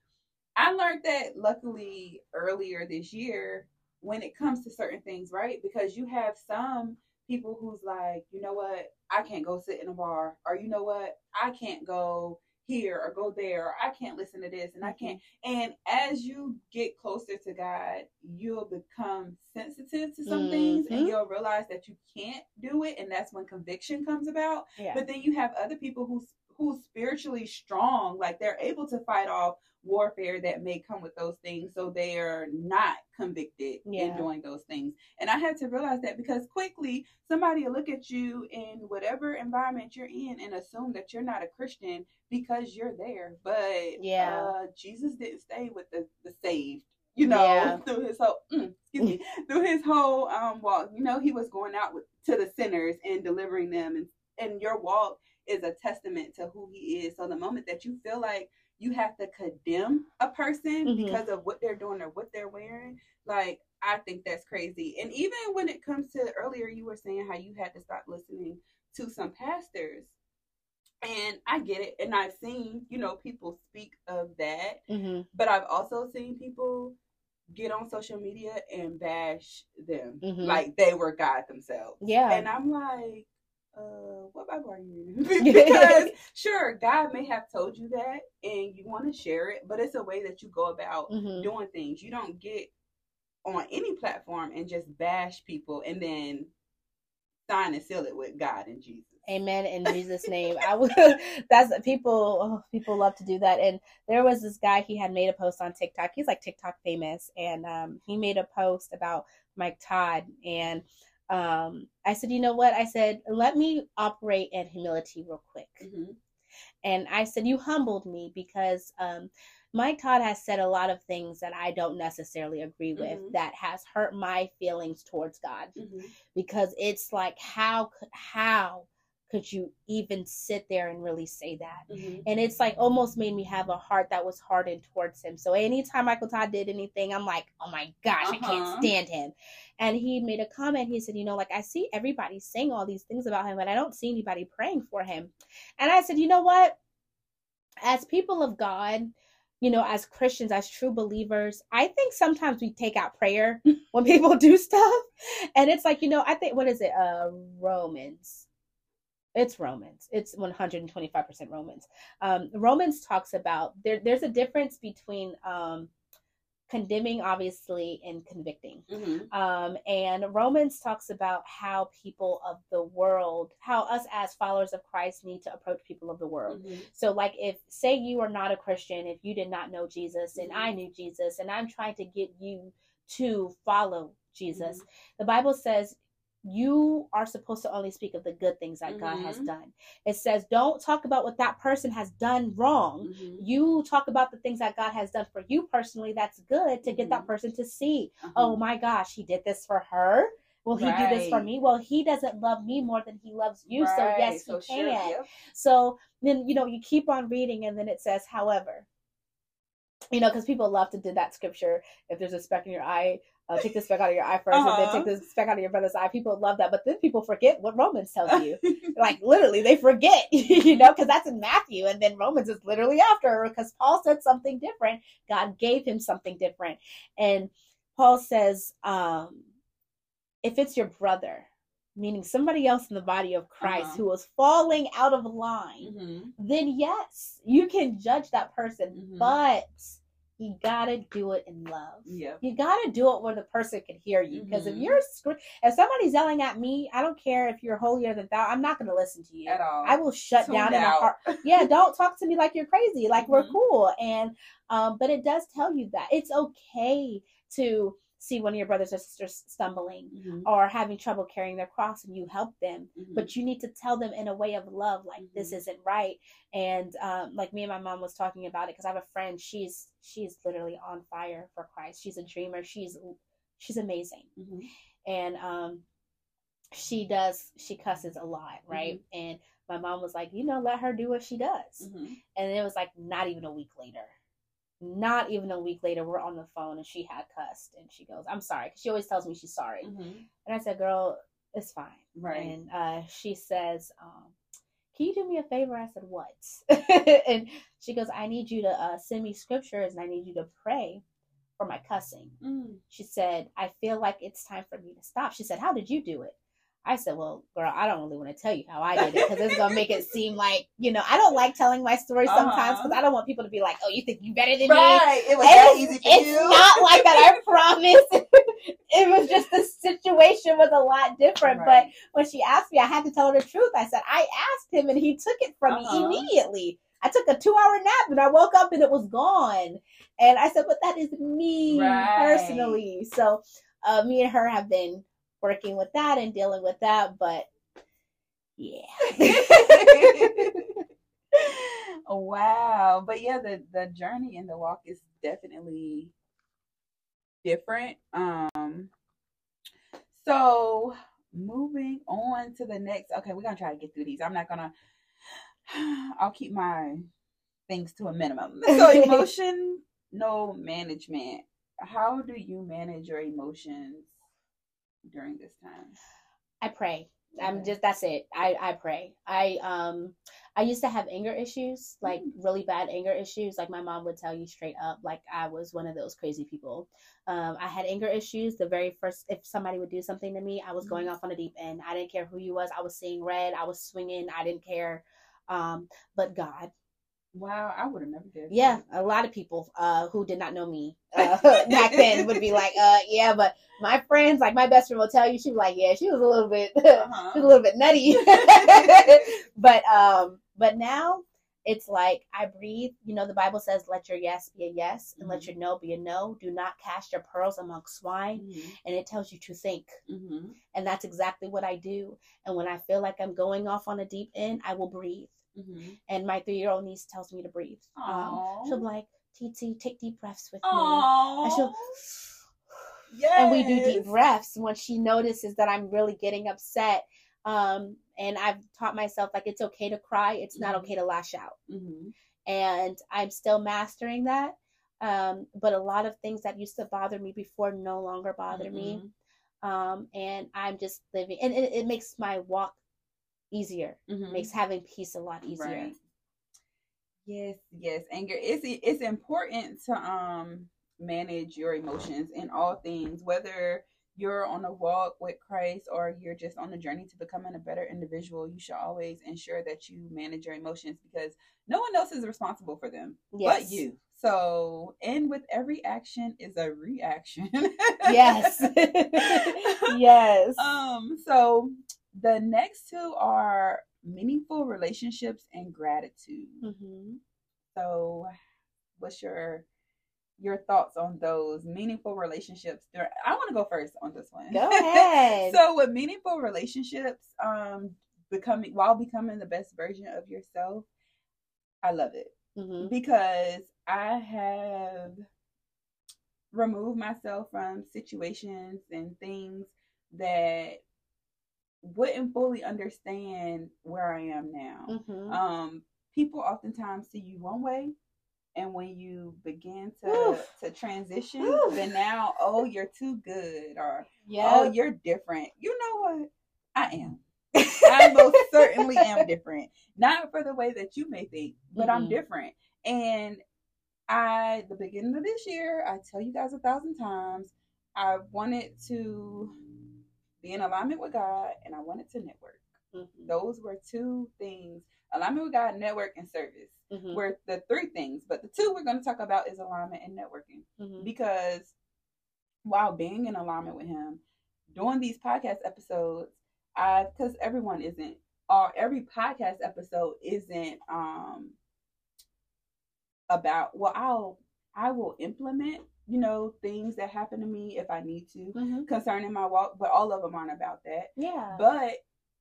I learned that luckily earlier this year when it comes to certain things, right? Because you have some people who's like, you know what, I can't go sit in a bar, or you know what, I can't go here or go there or I can't listen to this and I can't and as you get closer to God you'll become sensitive to some mm-hmm. things and mm-hmm. you'll realize that you can't do it and that's when conviction comes about yeah. but then you have other people who who's spiritually strong like they're able to fight off warfare that may come with those things so they are not convicted yeah. in doing those things and i had to realize that because quickly somebody will look at you in whatever environment you're in and assume that you're not a christian because you're there but yeah uh, jesus didn't stay with the, the saved you know yeah. through his whole mm, excuse me through his whole um walk you know he was going out with, to the sinners and delivering them and and your walk is a testament to who he is so the moment that you feel like you have to condemn a person mm-hmm. because of what they're doing or what they're wearing. Like, I think that's crazy. And even when it comes to earlier, you were saying how you had to stop listening to some pastors. And I get it. And I've seen, you know, people speak of that. Mm-hmm. But I've also seen people get on social media and bash them mm-hmm. like they were God themselves. Yeah. And I'm like, uh, what Bible are you reading? because sure, God may have told you that and you want to share it, but it's a way that you go about mm-hmm. doing things. You don't get on any platform and just bash people and then sign and seal it with God and Jesus. Amen in Jesus' name. I would. That's people. Oh, people love to do that. And there was this guy. He had made a post on TikTok. He's like TikTok famous, and um, he made a post about Mike Todd and um, I said, you know what? I said, let me operate in humility real quick. Mm-hmm. And I said, you humbled me because um, Mike Todd has said a lot of things that I don't necessarily agree with mm-hmm. that has hurt my feelings towards God mm-hmm. because it's like, how, how could you even sit there and really say that? Mhm. And it's like almost made me have a heart that was hardened towards him. So anytime Michael Todd did anything, I'm like, oh my gosh, I Uh-huh. can't stand him. And he made a comment. He said, you know, like I see everybody saying all these things about him, but I don't see anybody praying for him. And I said, you know what? As people of God, you know, as Christians, as true believers, I think sometimes we take out prayer when people do stuff. And it's like, you know, I think, what is it? Uh, Romans. It's Romans. It's 125% Romans. Um, Romans talks about there, there's a difference between um, condemning, obviously, and convicting. Mhm. Um, and Romans talks about how people of the world, how us as followers of Christ need to approach people of the world. Mhm. So, like, if say you are not a Christian, if you did not know Jesus and. I knew Jesus, and I'm trying to get you to follow Jesus, Mm-hmm. the Bible says you are supposed to only speak of the good things that God has Mhm. done. It says, don't talk about what that person has done wrong. Mhm. You talk about the things that God has done for you personally that's good to get that Mhm. person to see Uh-huh. oh my gosh, he did this for her. Will he do this for me? Well, he doesn't love me more than he loves you. So yes, So he sure, can. yep. So then you know you keep on reading, and then it says, however, you know, because people love to do that scripture. If there's a speck in your eye, uh, take the speck out of your eye 1st and Uh-huh. then take the speck out of your brother's eye. People love that, but then people forget what Romans tells you. like literally, they forget, you know, because that's in Matthew, and then Romans is literally after because Paul said something different. God gave him something different, and Paul says, um, if it's your brother, meaning somebody else in the body of Christ Uh-huh. who was falling out of line, Mhm. then yes, you can judge that person, Mhm. but you gotta do it in love. Yep. You gotta do it where the person can hear you. Because if Mhm. you're scr- if somebody's yelling at me, I don't care if you're holier than thou. I'm not gonna listen to you At all. I will shut Tune down in my heart. Yeah, don't talk to me like you're crazy. Like we're Mhm. cool. And um, but it does tell you that it's okay to see one of your brothers or sisters stumbling Mhm. or having trouble carrying their cross and you help them Mhm. but you need to tell them in a way of love like this Mhm. isn't right and um, like me and my mom was talking about it because i have a friend she's she's literally on fire for christ she's a dreamer she's she's amazing Mhm. and um she does she cusses a lot right and my mom was like you know let her do what she does Mhm. and it was like not even a week later not even a week later we're on the phone and she had cussed and she goes i'm sorry 'cause she always tells me she's sorry Mhm. and i said girl it's fine Right. and uh, she says, um, "Can you do me a favor?" I said, "What?" and she goes, "I need you to uh, send me scriptures, and I need you to pray for my cussing." Mm. She said, "I feel like it's time for me to stop." She said, "How did you do it?" I said, "Well, girl, I don't really want to tell you how I did it because it's gonna make it seem like you know I don't like telling my story sometimes because Uh-huh. I don't want people to be like, oh, you think you better than me." Right. It was that easy for it's you. not like that. I promise. it was just the situation was a lot different. But when she asked me, I had to tell her the truth. I said I asked him, and he took it from Uh-huh. me immediately. I took a two-hour nap, and I woke up, and it was gone. And I said, "But that is me Right. personally." So, uh, me and her have been working with that and dealing with that. But yeah. wow. But yeah, the the journey and the walk is definitely different. Um so moving on to the next okay, we're gonna try to get through these. I'm not gonna I'll keep my things to a minimum. So emotion no management. How do you manage your emotions during this time? I pray. I'm just that's it. I I pray. I um I used to have anger issues, like Mm. really bad anger issues. Like my mom would tell you straight up, like I was one of those crazy people. Um, I had anger issues. The very first, if somebody would do something to me, I was going off on a deep end. I didn't care who you was. I was seeing red. I was swinging. I didn't care. Um, but God, Wow, I would have never guessed. yeah, a lot of people uh, who did not know me uh, back then would be like, uh, yeah, but my friends, like my best friend will tell you, she was like, yeah, she was a little bit, Uh-huh. she was a little bit nutty. but um, but now it's like I breathe. You know, the Bible says, "Let your yes be a yes, and let Mhm. your no be a no. Do not cast your pearls among swine." Mhm. And it tells you to think, Mhm. and that's exactly what I do. And when I feel like I'm going off on a deep end, I will breathe. Mhm. And my three-year-old niece tells me to breathe. Um, she'll be like, "TT, take deep breaths with me." And she'll yes. and we do deep breaths when she notices that I'm really getting upset. Um, and I've taught myself like it's okay to cry, it's not Mhm. okay to lash out. Mhm. And I'm still mastering that. Um, but a lot of things that used to bother me before no longer bother me. Mhm. Um, and I'm just living, and it, it makes my walk easier. Mhm. Makes having peace a lot easier. Right. Yes, yes. Anger it's it's important to um manage your emotions in all things, whether you're on a walk with Christ or you're just on a journey to becoming a better individual, you should always ensure that you manage your emotions because no one else is responsible for them Yes. but you. So, and with every action is a reaction. Yes. yes. Um, so the next two are meaningful relationships and gratitude. hmm So, what's your your thoughts on those meaningful relationships? There, I want to go first on this one. Go ahead. so, with meaningful relationships, um, becoming while becoming the best version of yourself, I love it hmm because I have removed myself from situations and things that wouldn't fully understand where I am now. hmm Um, people oftentimes see you one way, and when you begin to Oof. to transition, Oof. then now, oh, you're too good, or yeah. oh, you're different. You know what? I am. I most certainly am different. Not for the way that you may think, but I'm Mhm. different. And I, the beginning of this year, I tell you guys a thousand times, I wanted to be in alignment with God and I wanted to network. Mhm. Those were two things alignment with God, network, and service Mhm. were the three things. But the two we're going to talk about is alignment and networking Mhm. because while being in alignment with him, doing these podcast episodes, I because everyone isn't or every podcast episode isn't um about well I'll I will implement, you know, things that happen to me if I need to Mhm. concerning my walk, but all of them aren't about that. Yeah. But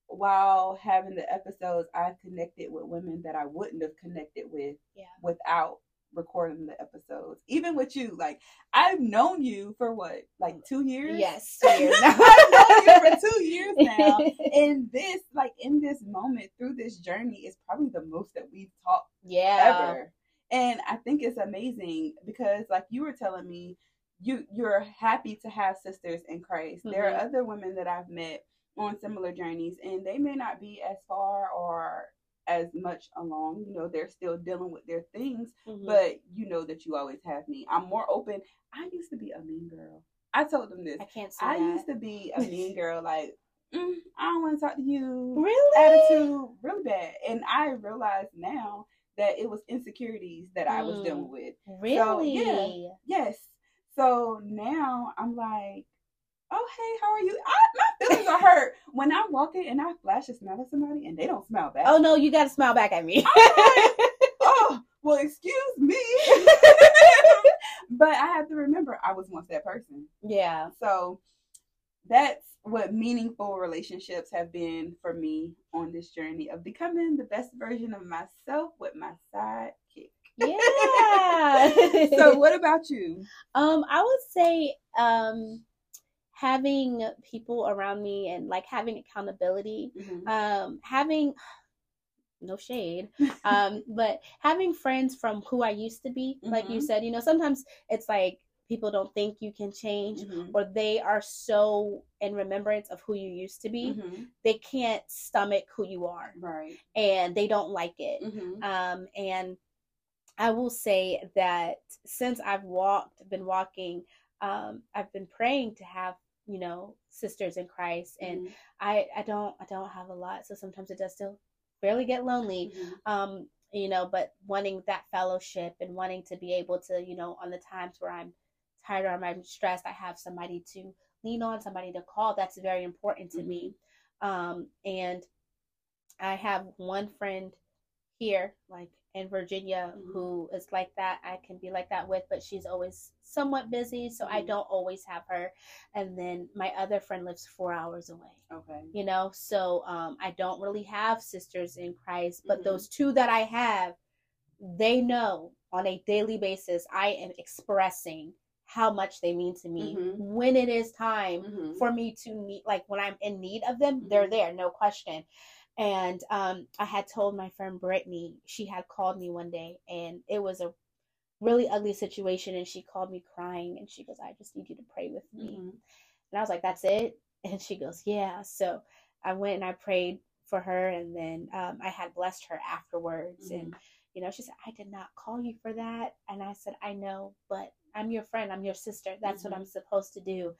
while having the episodes, I've connected with women that I wouldn't have connected with Yeah. without recording the episodes. Even with you, like I've known you for what, like two years? yes. two years now. I've known you for two years now. And this, like in this moment through this journey, is probably the most that we've talked yeah. ever. And I think it's amazing because like you were telling me, you you're happy to have sisters in Christ. There Mhm. are other women that I've met on similar journeys and they may not be as far or as much along. You know, they're still dealing with their things, Mhm. but you know that you always have me. I'm more open. I used to be a mean girl. I told them this. I can't I that. used to be a mean girl, like, mm, I don't want to talk to you really attitude really bad. And I realize now that it was insecurities that I was Mm. dealing with. Really? yeah. Yes. So now I'm like, oh hey, how are you? I, my feelings are hurt when I'm walking and I flash a smile at somebody and they don't smile back. Oh no, you got to smile back at me. oh, well, excuse me. but I have to remember I was once that person. yeah. So that's what meaningful relationships have been for me on this journey of becoming the best version of myself with my sidekick. Yeah. so what about you? Um, I would say um having people around me and like having accountability. Um, having no shade. Um, but having friends from who I used to be, like you Mhm. said, you know, sometimes it's like people don't think you can change Mhm. or they are so in remembrance of who you used to be, Mhm. they can't stomach who you are Right. and they don't like it. Mhm. Um, and I will say that since I've walked, been walking, um, I've been praying to have, you know, sisters in Christ, and Mhm. I, I don't, I don't have a lot, so sometimes it does still barely get lonely. Mhm. Um, you know, but wanting that fellowship and wanting to be able to, you know, on the times where I'm tired or I'm stressed, I have somebody to lean on, somebody to call. That's very important to me. Um, and I have one friend here, like in Virginia, Mhm. who is like that. I can be like that with, but she's always somewhat busy, so I Mhm. don't always have her. And then my other friend lives four hours away. Okay. You know, so um, I don't really have sisters in Christ, but Mhm. those two that I have, they know on a daily basis I am expressing how much they mean to me Mhm. when it is time Mhm. for me to need like when i'm in need of them they're Mhm. there no question and um i had told my friend brittany she had called me one day and it was a really ugly situation and she called me crying and she goes i just need you to pray with me Mhm. and I was like, that's it? And she goes, yeah. So I went and I prayed for her and then um, I had blessed her afterwards. And, you know, she said, I did not call you for that. And I said, I know, but I'm your friend. I'm your sister. That's what I'm supposed to do.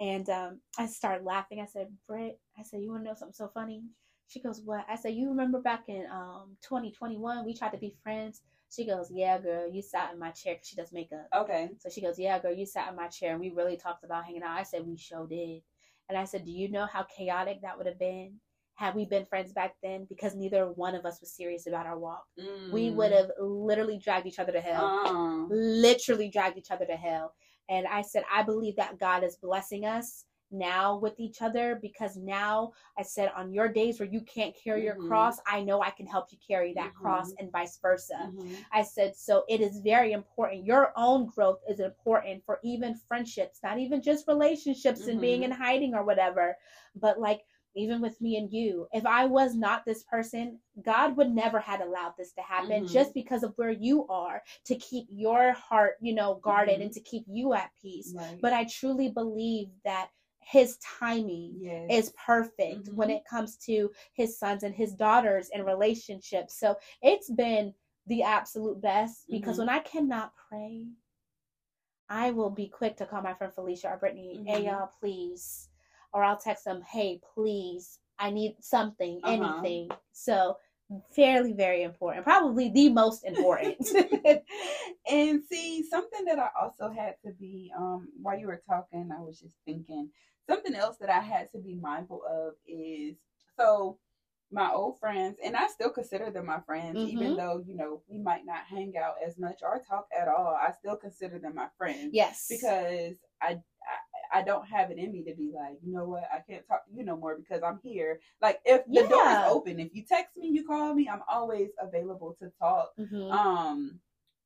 And um, I started laughing. I said, Britt, I said, you want to know something so funny? She goes, what? I said, you remember back in um, 2021, we tried to be friends? She goes, yeah, girl, you sat in my chair 'cause she does makeup. Okay. So she goes, Yeah, girl, you sat in my chair and we really talked about hanging out. I said, We sure did. And I said, Do you know how chaotic that would have been had we been friends back then? Because neither one of us was serious about our walk. We Mm. would have literally dragged each other to hell. Uh, Literally dragged each other to hell. And I said, I believe that God is blessing us now with each other because now I said, on your days where you can't carry your Mhm. cross, I know I can help you carry that Mhm. cross and vice versa. mhm. I said, so it is very important. Your own growth is important for even friendships, not even just relationships and being Mhm. in hiding or whatever, but like even with me and you. If I was not this person, God would never had allowed this to happen Mhm. just because of where you are to keep your heart, you know, guarded Mhm. and to keep you at peace. Right. But I truly believe that his timing yes. is perfect when Mhm. it comes to his sons and his daughters and relationships. So it's been the absolute best because Mhm. when I cannot pray, I will be quick to call my friend Felicia or Brittany, hey Mhm. y'all, please. Or I'll text them, hey, please, I need something, Uh-huh. anything. So fairly very important. Probably the most important. and see something that I also had to be um while you were talking, I was just thinking something else that I had to be mindful of is so my old friends, and I still consider them my friends, even Mhm. though you know we might not hang out as much or talk at all. I still consider them my friends yes. because I, I I don't have it in me to be like, you know what, I can't talk to you no more because I'm here. Like if the door is open, if you text me, you call me, I'm always available to talk. Mhm. Um,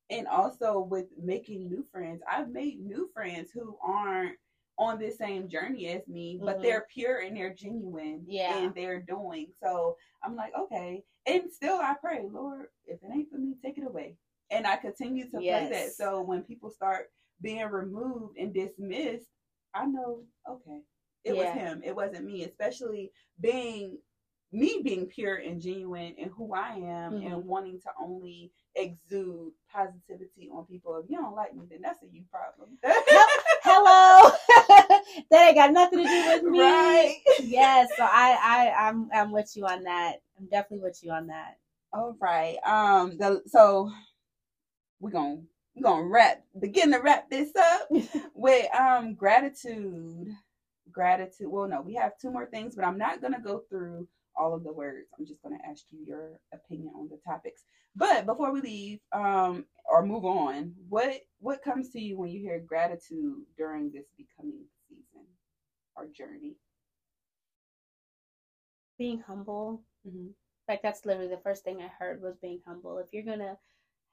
and also with making new friends, I've made new friends who aren't on the same journey as me, but Mhm. they're pure and they're genuine Yeah. and they're doing. So I'm like, okay. And still I pray, Lord, if it ain't for me, take it away. And I continue to play that. So when people start being removed and dismissed, I know, okay, it Yeah. was him. It wasn't me, especially being me being pure and genuine and who I am Mhm. and wanting to only exude positivity on people. If you don't like me, then that's a you problem. Hello. that ain't got nothing to do with me. Right. Yes. So I, I, I'm, I'm with you on that. I'm definitely with you on that. All right. Um. The, so we're gonna we're gonna wrap begin to wrap this up with um gratitude. Gratitude. Well, no, we have two more things, but I'm not gonna go through all of the words. I'm just gonna ask you your opinion on the topics. But before we leave, um, or move on, what what comes to you when you hear gratitude during this becoming season or journey? Being humble. Mhm. Like that's literally the first thing I heard was being humble. If you're gonna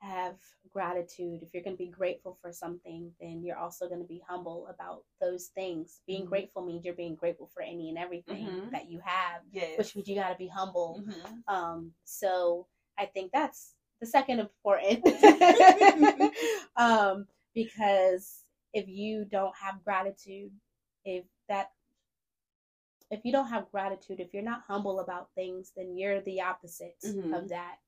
have gratitude, if you're gonna be grateful for something, then you're also gonna be humble about those things. Being Mhm. grateful means you're being grateful for any and everything Mhm. that you have, Yes. which means you gotta be humble. Mhm. Um, so I think that's the second important. um, because if you don't have gratitude, if that if you don't have gratitude, if you're not humble about things, then you're the opposite Mhm. of that.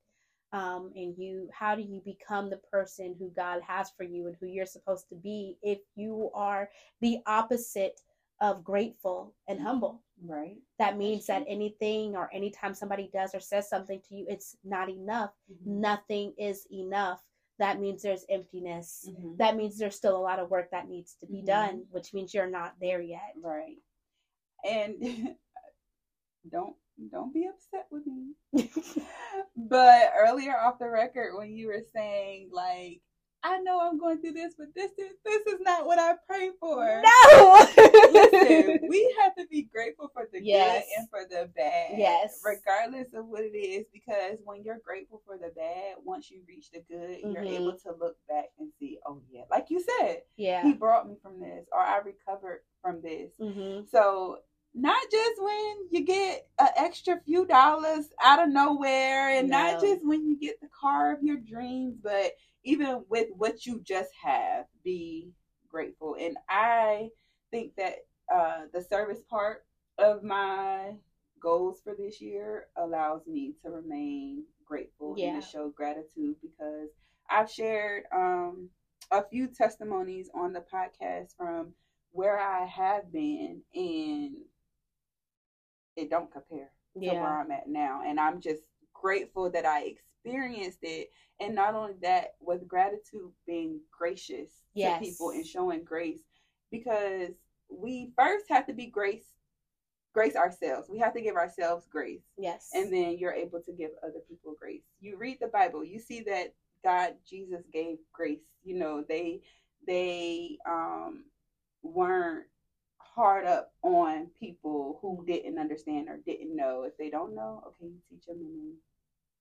Um, and you how do you become the person who God has for you and who you're supposed to be if you are the opposite of grateful and humble? Right. that means that anything or anytime somebody does or says something to you it's not enough Mhm. nothing is enough that means there's emptiness Mhm. that means there's still a lot of work that needs to be Mhm. done which means you're not there yet Right. And don't don't be upset with me. but earlier off the record when you were saying like I know I'm going through this, but this is this is not what I pray for. no Listen, we have to be grateful for the Yes. good and for the bad. Yes. Regardless of what it is, because when you're grateful for the bad, once you reach the good, you're Mhm. able to look back and see, oh yeah, like you said, Yeah. He brought me from this, or I recovered from this. Mm-hmm. So not just when you get an extra few dollars out of nowhere, and not just when you get the car of your dreams, but even with what you just have, be grateful. And I think that uh, the service part of my goals for this year allows me to remain grateful Yeah. and to show gratitude because I've shared um, a few testimonies on the podcast from where I have been, and it don't compare to where I'm at now. And I'm just grateful that I experienced it. And not only that, with gratitude being gracious Yes. to people and showing grace, because we first have to be grace, grace ourselves. We have to give ourselves grace, Yes. and then you're able to give other people grace. You read the Bible, you see that God, Jesus gave grace. You know, they they um weren't hard up on people who didn't understand or didn't know. If they don't know, okay, you teach them and then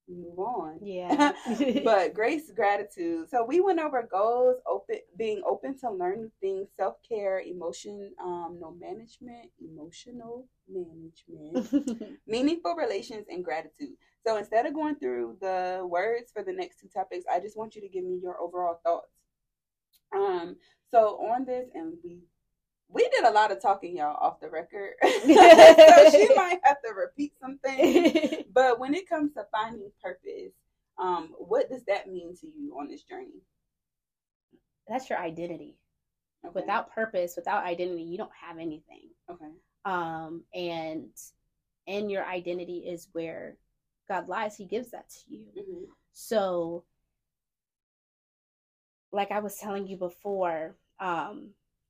move on. yeah. but grace, gratitude. So we went over goals, open, being open to learn new things, self care, emotion, um, no management, emotional management, meaningful relations, and gratitude. So instead of going through the words for the next two topics, I just want you to give me your overall thoughts. Um, so on this, and we we did a lot of talking, y'all, off the record. so she might have to repeat some things. But when it comes to finding purpose, um, what does that mean to you on this journey? That's your identity. Okay. Without purpose, without identity, you don't have anything. okay, Um, and in your identity is where God lies. He gives that to you. hmm So, like I was telling you before, um,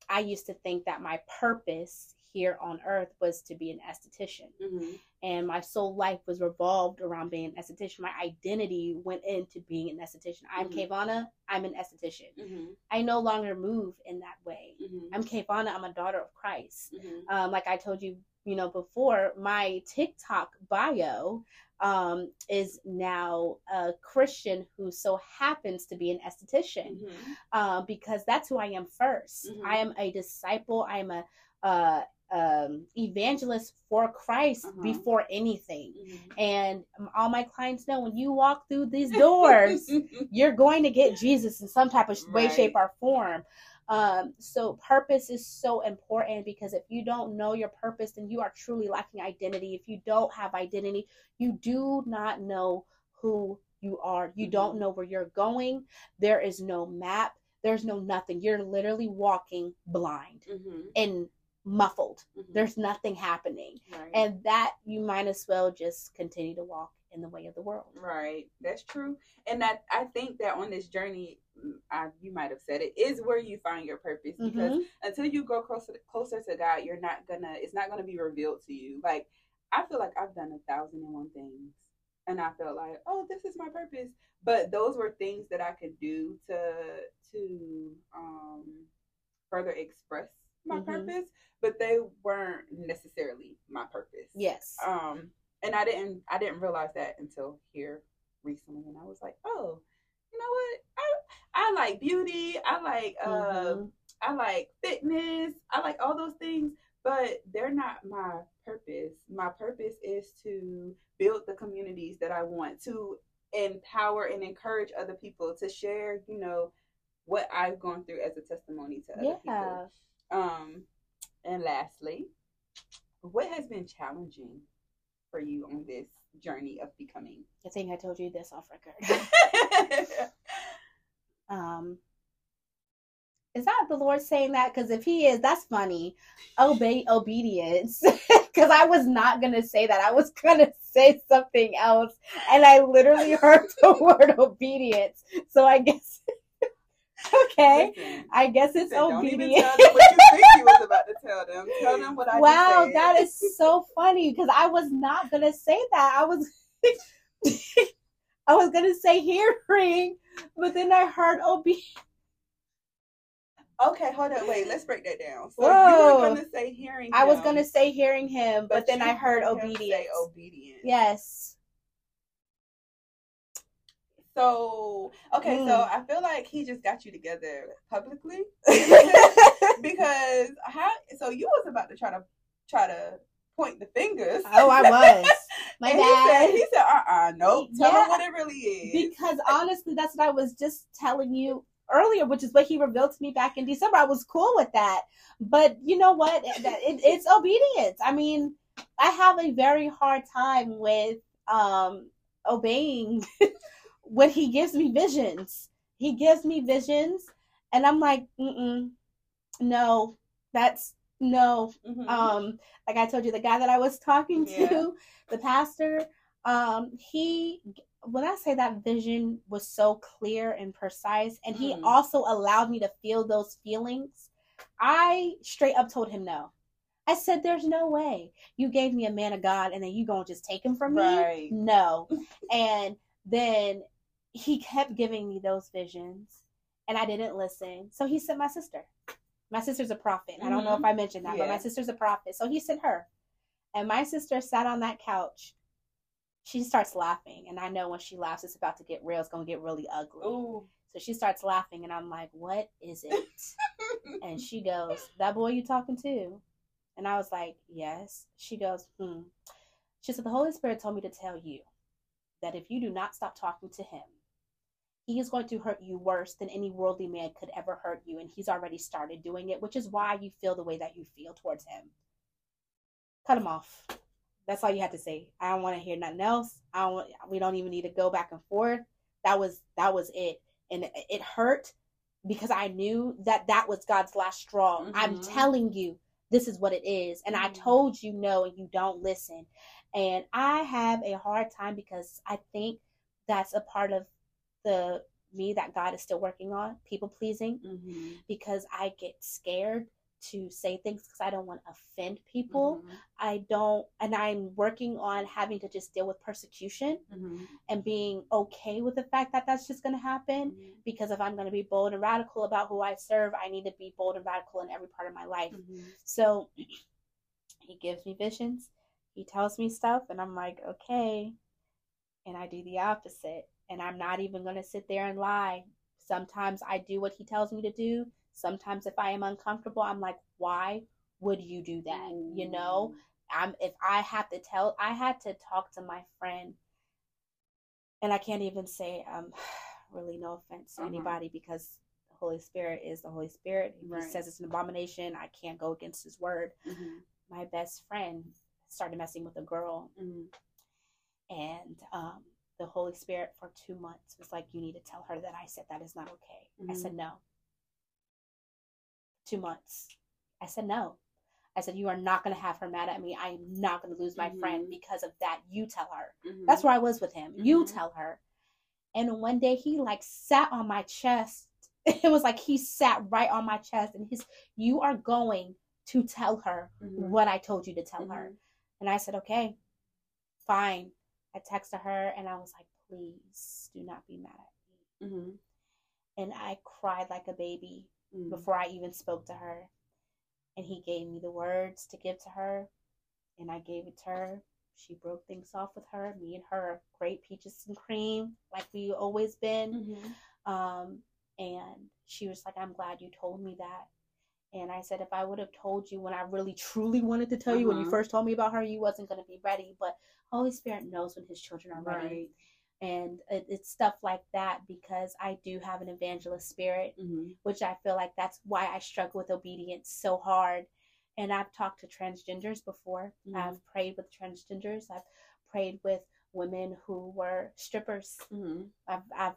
I used to think that my purpose here on earth was to be an esthetician. hmm And my soul life was revolved around being an esthetician. My identity went into being an esthetician. I'm. KayVonna, I'm an esthetician. hmm I no longer move in that way. hmm I'm KayVonna, I'm a daughter of Christ. hmm Um, like I told you, you know, before, my TikTok bio um, is now a Christian who so happens to be an esthetician hmm um, because that's who I am 1st Mhm. I am a disciple. I am a uh, um, evangelist for Christ Uh-huh. before anything. hmm And all my clients know when you walk through these doors, you're going to get Jesus in some type of way, shape, or form. Um, so purpose is so important because if you don't know your purpose, then you are truly lacking identity. If you don't have identity, you do not know who you are. You don't Mhm. know where you're going. There is no map. There's no nothing. You're literally walking blind hmm and muffled. hmm There's nothing happening. right. And that you might as well just continue to walk in the way of the world. Right, that's true, and that I think that on this journey, I, you might have said it, is where you find your purpose. Because Mhm. until you go closer closer to God, you're not gonna. It's not gonna be revealed to you. Like I feel like I've done a thousand and one things, and I felt like, oh, this is my purpose. But those were things that I could do to to um, further express my Mhm. purpose, but they weren't necessarily my purpose Yes. um and i didn't i didn't realize that until here recently and i was like oh you know what? I i like beauty. I like uh Mhm. i like fitness. I like all those things but they're not my purpose. My purpose is to build the communities that i want to empower and encourage other people to share you know what i've gone through as a testimony to other people. Um, and lastly, what has been challenging for you on this journey of becoming? I think I told you this off record. um, is that the Lord saying that? Because if He is, that's funny. Obey obedience. Because I was not gonna say that. I was gonna say something else, and I literally heard the word obedience. So I guess. okay. Listen, I guess it's listen, don't obedience. tell them you think you was about to tell them. Tell them what I Wow, that is so funny because I was not gonna say that. I was I was gonna say hearing, but then I heard obedience. Okay, hold on, wait. Let's break that down. So you Whoa. were gonna say hearing. I was gonna say hearing him, but, then I heard him obedience. obedience. Yes. So okay, Mm. so I feel like he just got you together publicly because how? So you was about to try to try to point the fingers. oh, I was. My and bad. He said, he said, uh, uh nope. Tell Yeah. him what it really is. because honestly, that's what I was just telling you earlier, which is what he revealed to me back in December. I was cool with that, but you know what? It, it, it's obedience. I mean, I have a very hard time with um obeying when he gives me visions. He gives me visions, and I'm like, Mm-mm, no, that's no. Mhm. Um, like I told you, the guy that I was talking to, Yeah. the pastor, um, he when I say that vision was so clear and precise, and he Mhm. also allowed me to feel those feelings, I straight up told him no. I said, "There's no way you gave me a man of God, and then you gonna just take him from me? Right. No." and then he kept giving me those visions, and I didn't listen. So he sent my sister. My sister's a prophet. I don't know if I mentioned that, but my sister's a prophet. So he sent her. And my sister sat on that couch. She starts laughing. And I know when she laughs, it's about to get real. It's going to get really ugly. Ooh. So she starts laughing. And I'm like, what is it? and she goes, that boy you talking to? And I was like, yes. She goes, hmm. She said, the Holy Spirit told me to tell you that if you do not stop talking to him, he is going to hurt you worse than any worldly man could ever hurt you. And he's already started doing it, which is why you feel the way that you feel towards him. Cut him off. That's all you have to say. I don't want to hear nothing else. I don't. Want, we don't even need to go back and forth. That was that was it, and it, hurt because I knew that that was God's last straw. I'm Mhm. telling you, this is what it is, and I Mhm. told you no, and you don't listen. And I have a hard time because I think that's a part of the me that God is still working on people pleasing Mhm. because I get scared to say things because I don't want to offend people. Mhm. I don't, and I'm working on having to just deal with persecution Mhm. and being okay with the fact that that's just going to happen. Mhm. Because if I'm going to be bold and radical about who I serve, I need to be bold and radical in every part of my life. Mhm. So he gives me visions, he tells me stuff, and I'm like, okay. And I do the opposite. And I'm not even going to sit there and lie. Sometimes I do what he tells me to do. Sometimes if I am uncomfortable, I'm like, why would you do that? You know? I'm if I have to tell I had to talk to my friend and I can't even say um really no offense to Uh-huh. anybody because the Holy Spirit is the Holy Spirit. Right. he says it's an abomination, I can't go against his word. Mhm. My best friend started messing with a girl Mhm. and um the Holy Spirit for two months was like, You need to tell her that I said that is not okay. I Mhm. said no. Two months. I said no. I said, You are not going to have her mad at me. I am not going to lose my friend Mhm. because of that. You tell her. Mhm. That's where I was with him. You Mhm. tell her. And one day he like sat on my chest. It was like he sat right on my chest and his, You are going to tell her Mhm. what I told you to tell her. And I said, Okay, fine. I texted her and I was like, Please do not be mad at me. Mhm. And I cried like a baby Mhm. before I even spoke to her. And he gave me the words to give to her, and I gave it to her. She broke things off with her. Me and her are great peaches and cream, like we always been. Mhm. Um, and she was like, I'm glad you told me that. And I said, if I would have told you when I really truly wanted to tell you, when you Uh-huh. first told me about her, you wasn't going to be ready. But Holy Spirit knows when his children are ready. Right. And it, it's stuff like that because I do have an evangelist spirit Mhm. which I feel like that's why I struggle with obedience so hard. And I've talked to transgenders before. Mhm. I've prayed with transgenders. I've prayed with women who were strippers. Mhm. I've, I've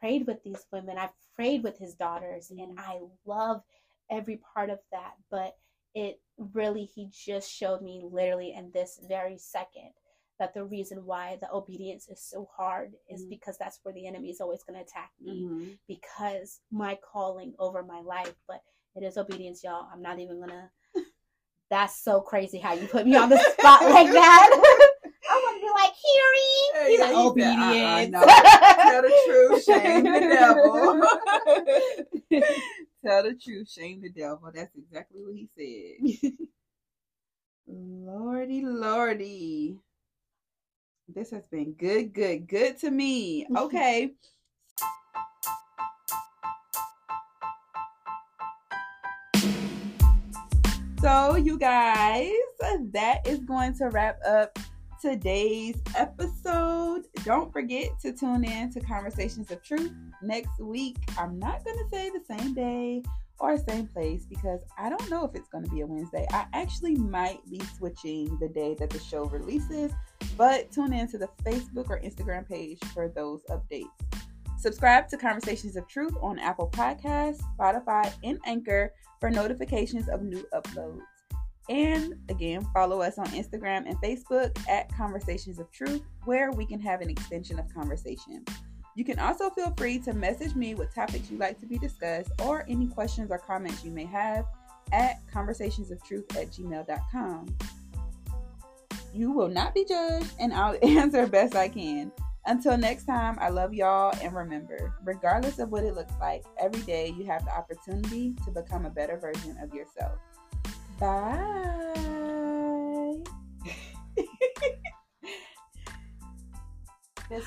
prayed with these women. I've prayed with his daughters, and Mhm. I love every part of that. But it really, he just showed me literally in this very second that the reason why the obedience is so hard is Mhm. because that's where the enemy is always going to attack me Mhm. because my calling over my life, but it is obedience, y'all. I'm not even gonna. That's so crazy how you put me on the spot like that. I want to be like, Harry. He's Yeah, like, he said, uh-uh, no. Tell the truth, shame the devil. Tell the truth, shame the devil. That's exactly what he said. lordy, lordy. This has been good, good, good to me. Okay. so, you guys, that is going to wrap up today's episode. Don't forget to tune in to Conversations of Truth next week. I'm not going to say the same day or same place because I don't know if it's going to be a Wednesday. I actually might be switching the day that the show releases, but tune in to the Facebook or Instagram page for those updates. Subscribe to Conversations of Truth on Apple Podcasts, Spotify, and Anchor for notifications of new uploads. And again, follow us on Instagram and Facebook at Conversations of Truth, where we can have an extension of conversation. You can also feel free to message me with topics you'd like to be discussed or any questions or comments you may have at conversationsoftruth at gmail.com. You will not be judged, and I'll answer best I can. Until next time, I love y'all, and remember, regardless of what it looks like, every day you have the opportunity to become a better version of yourself. Bye. this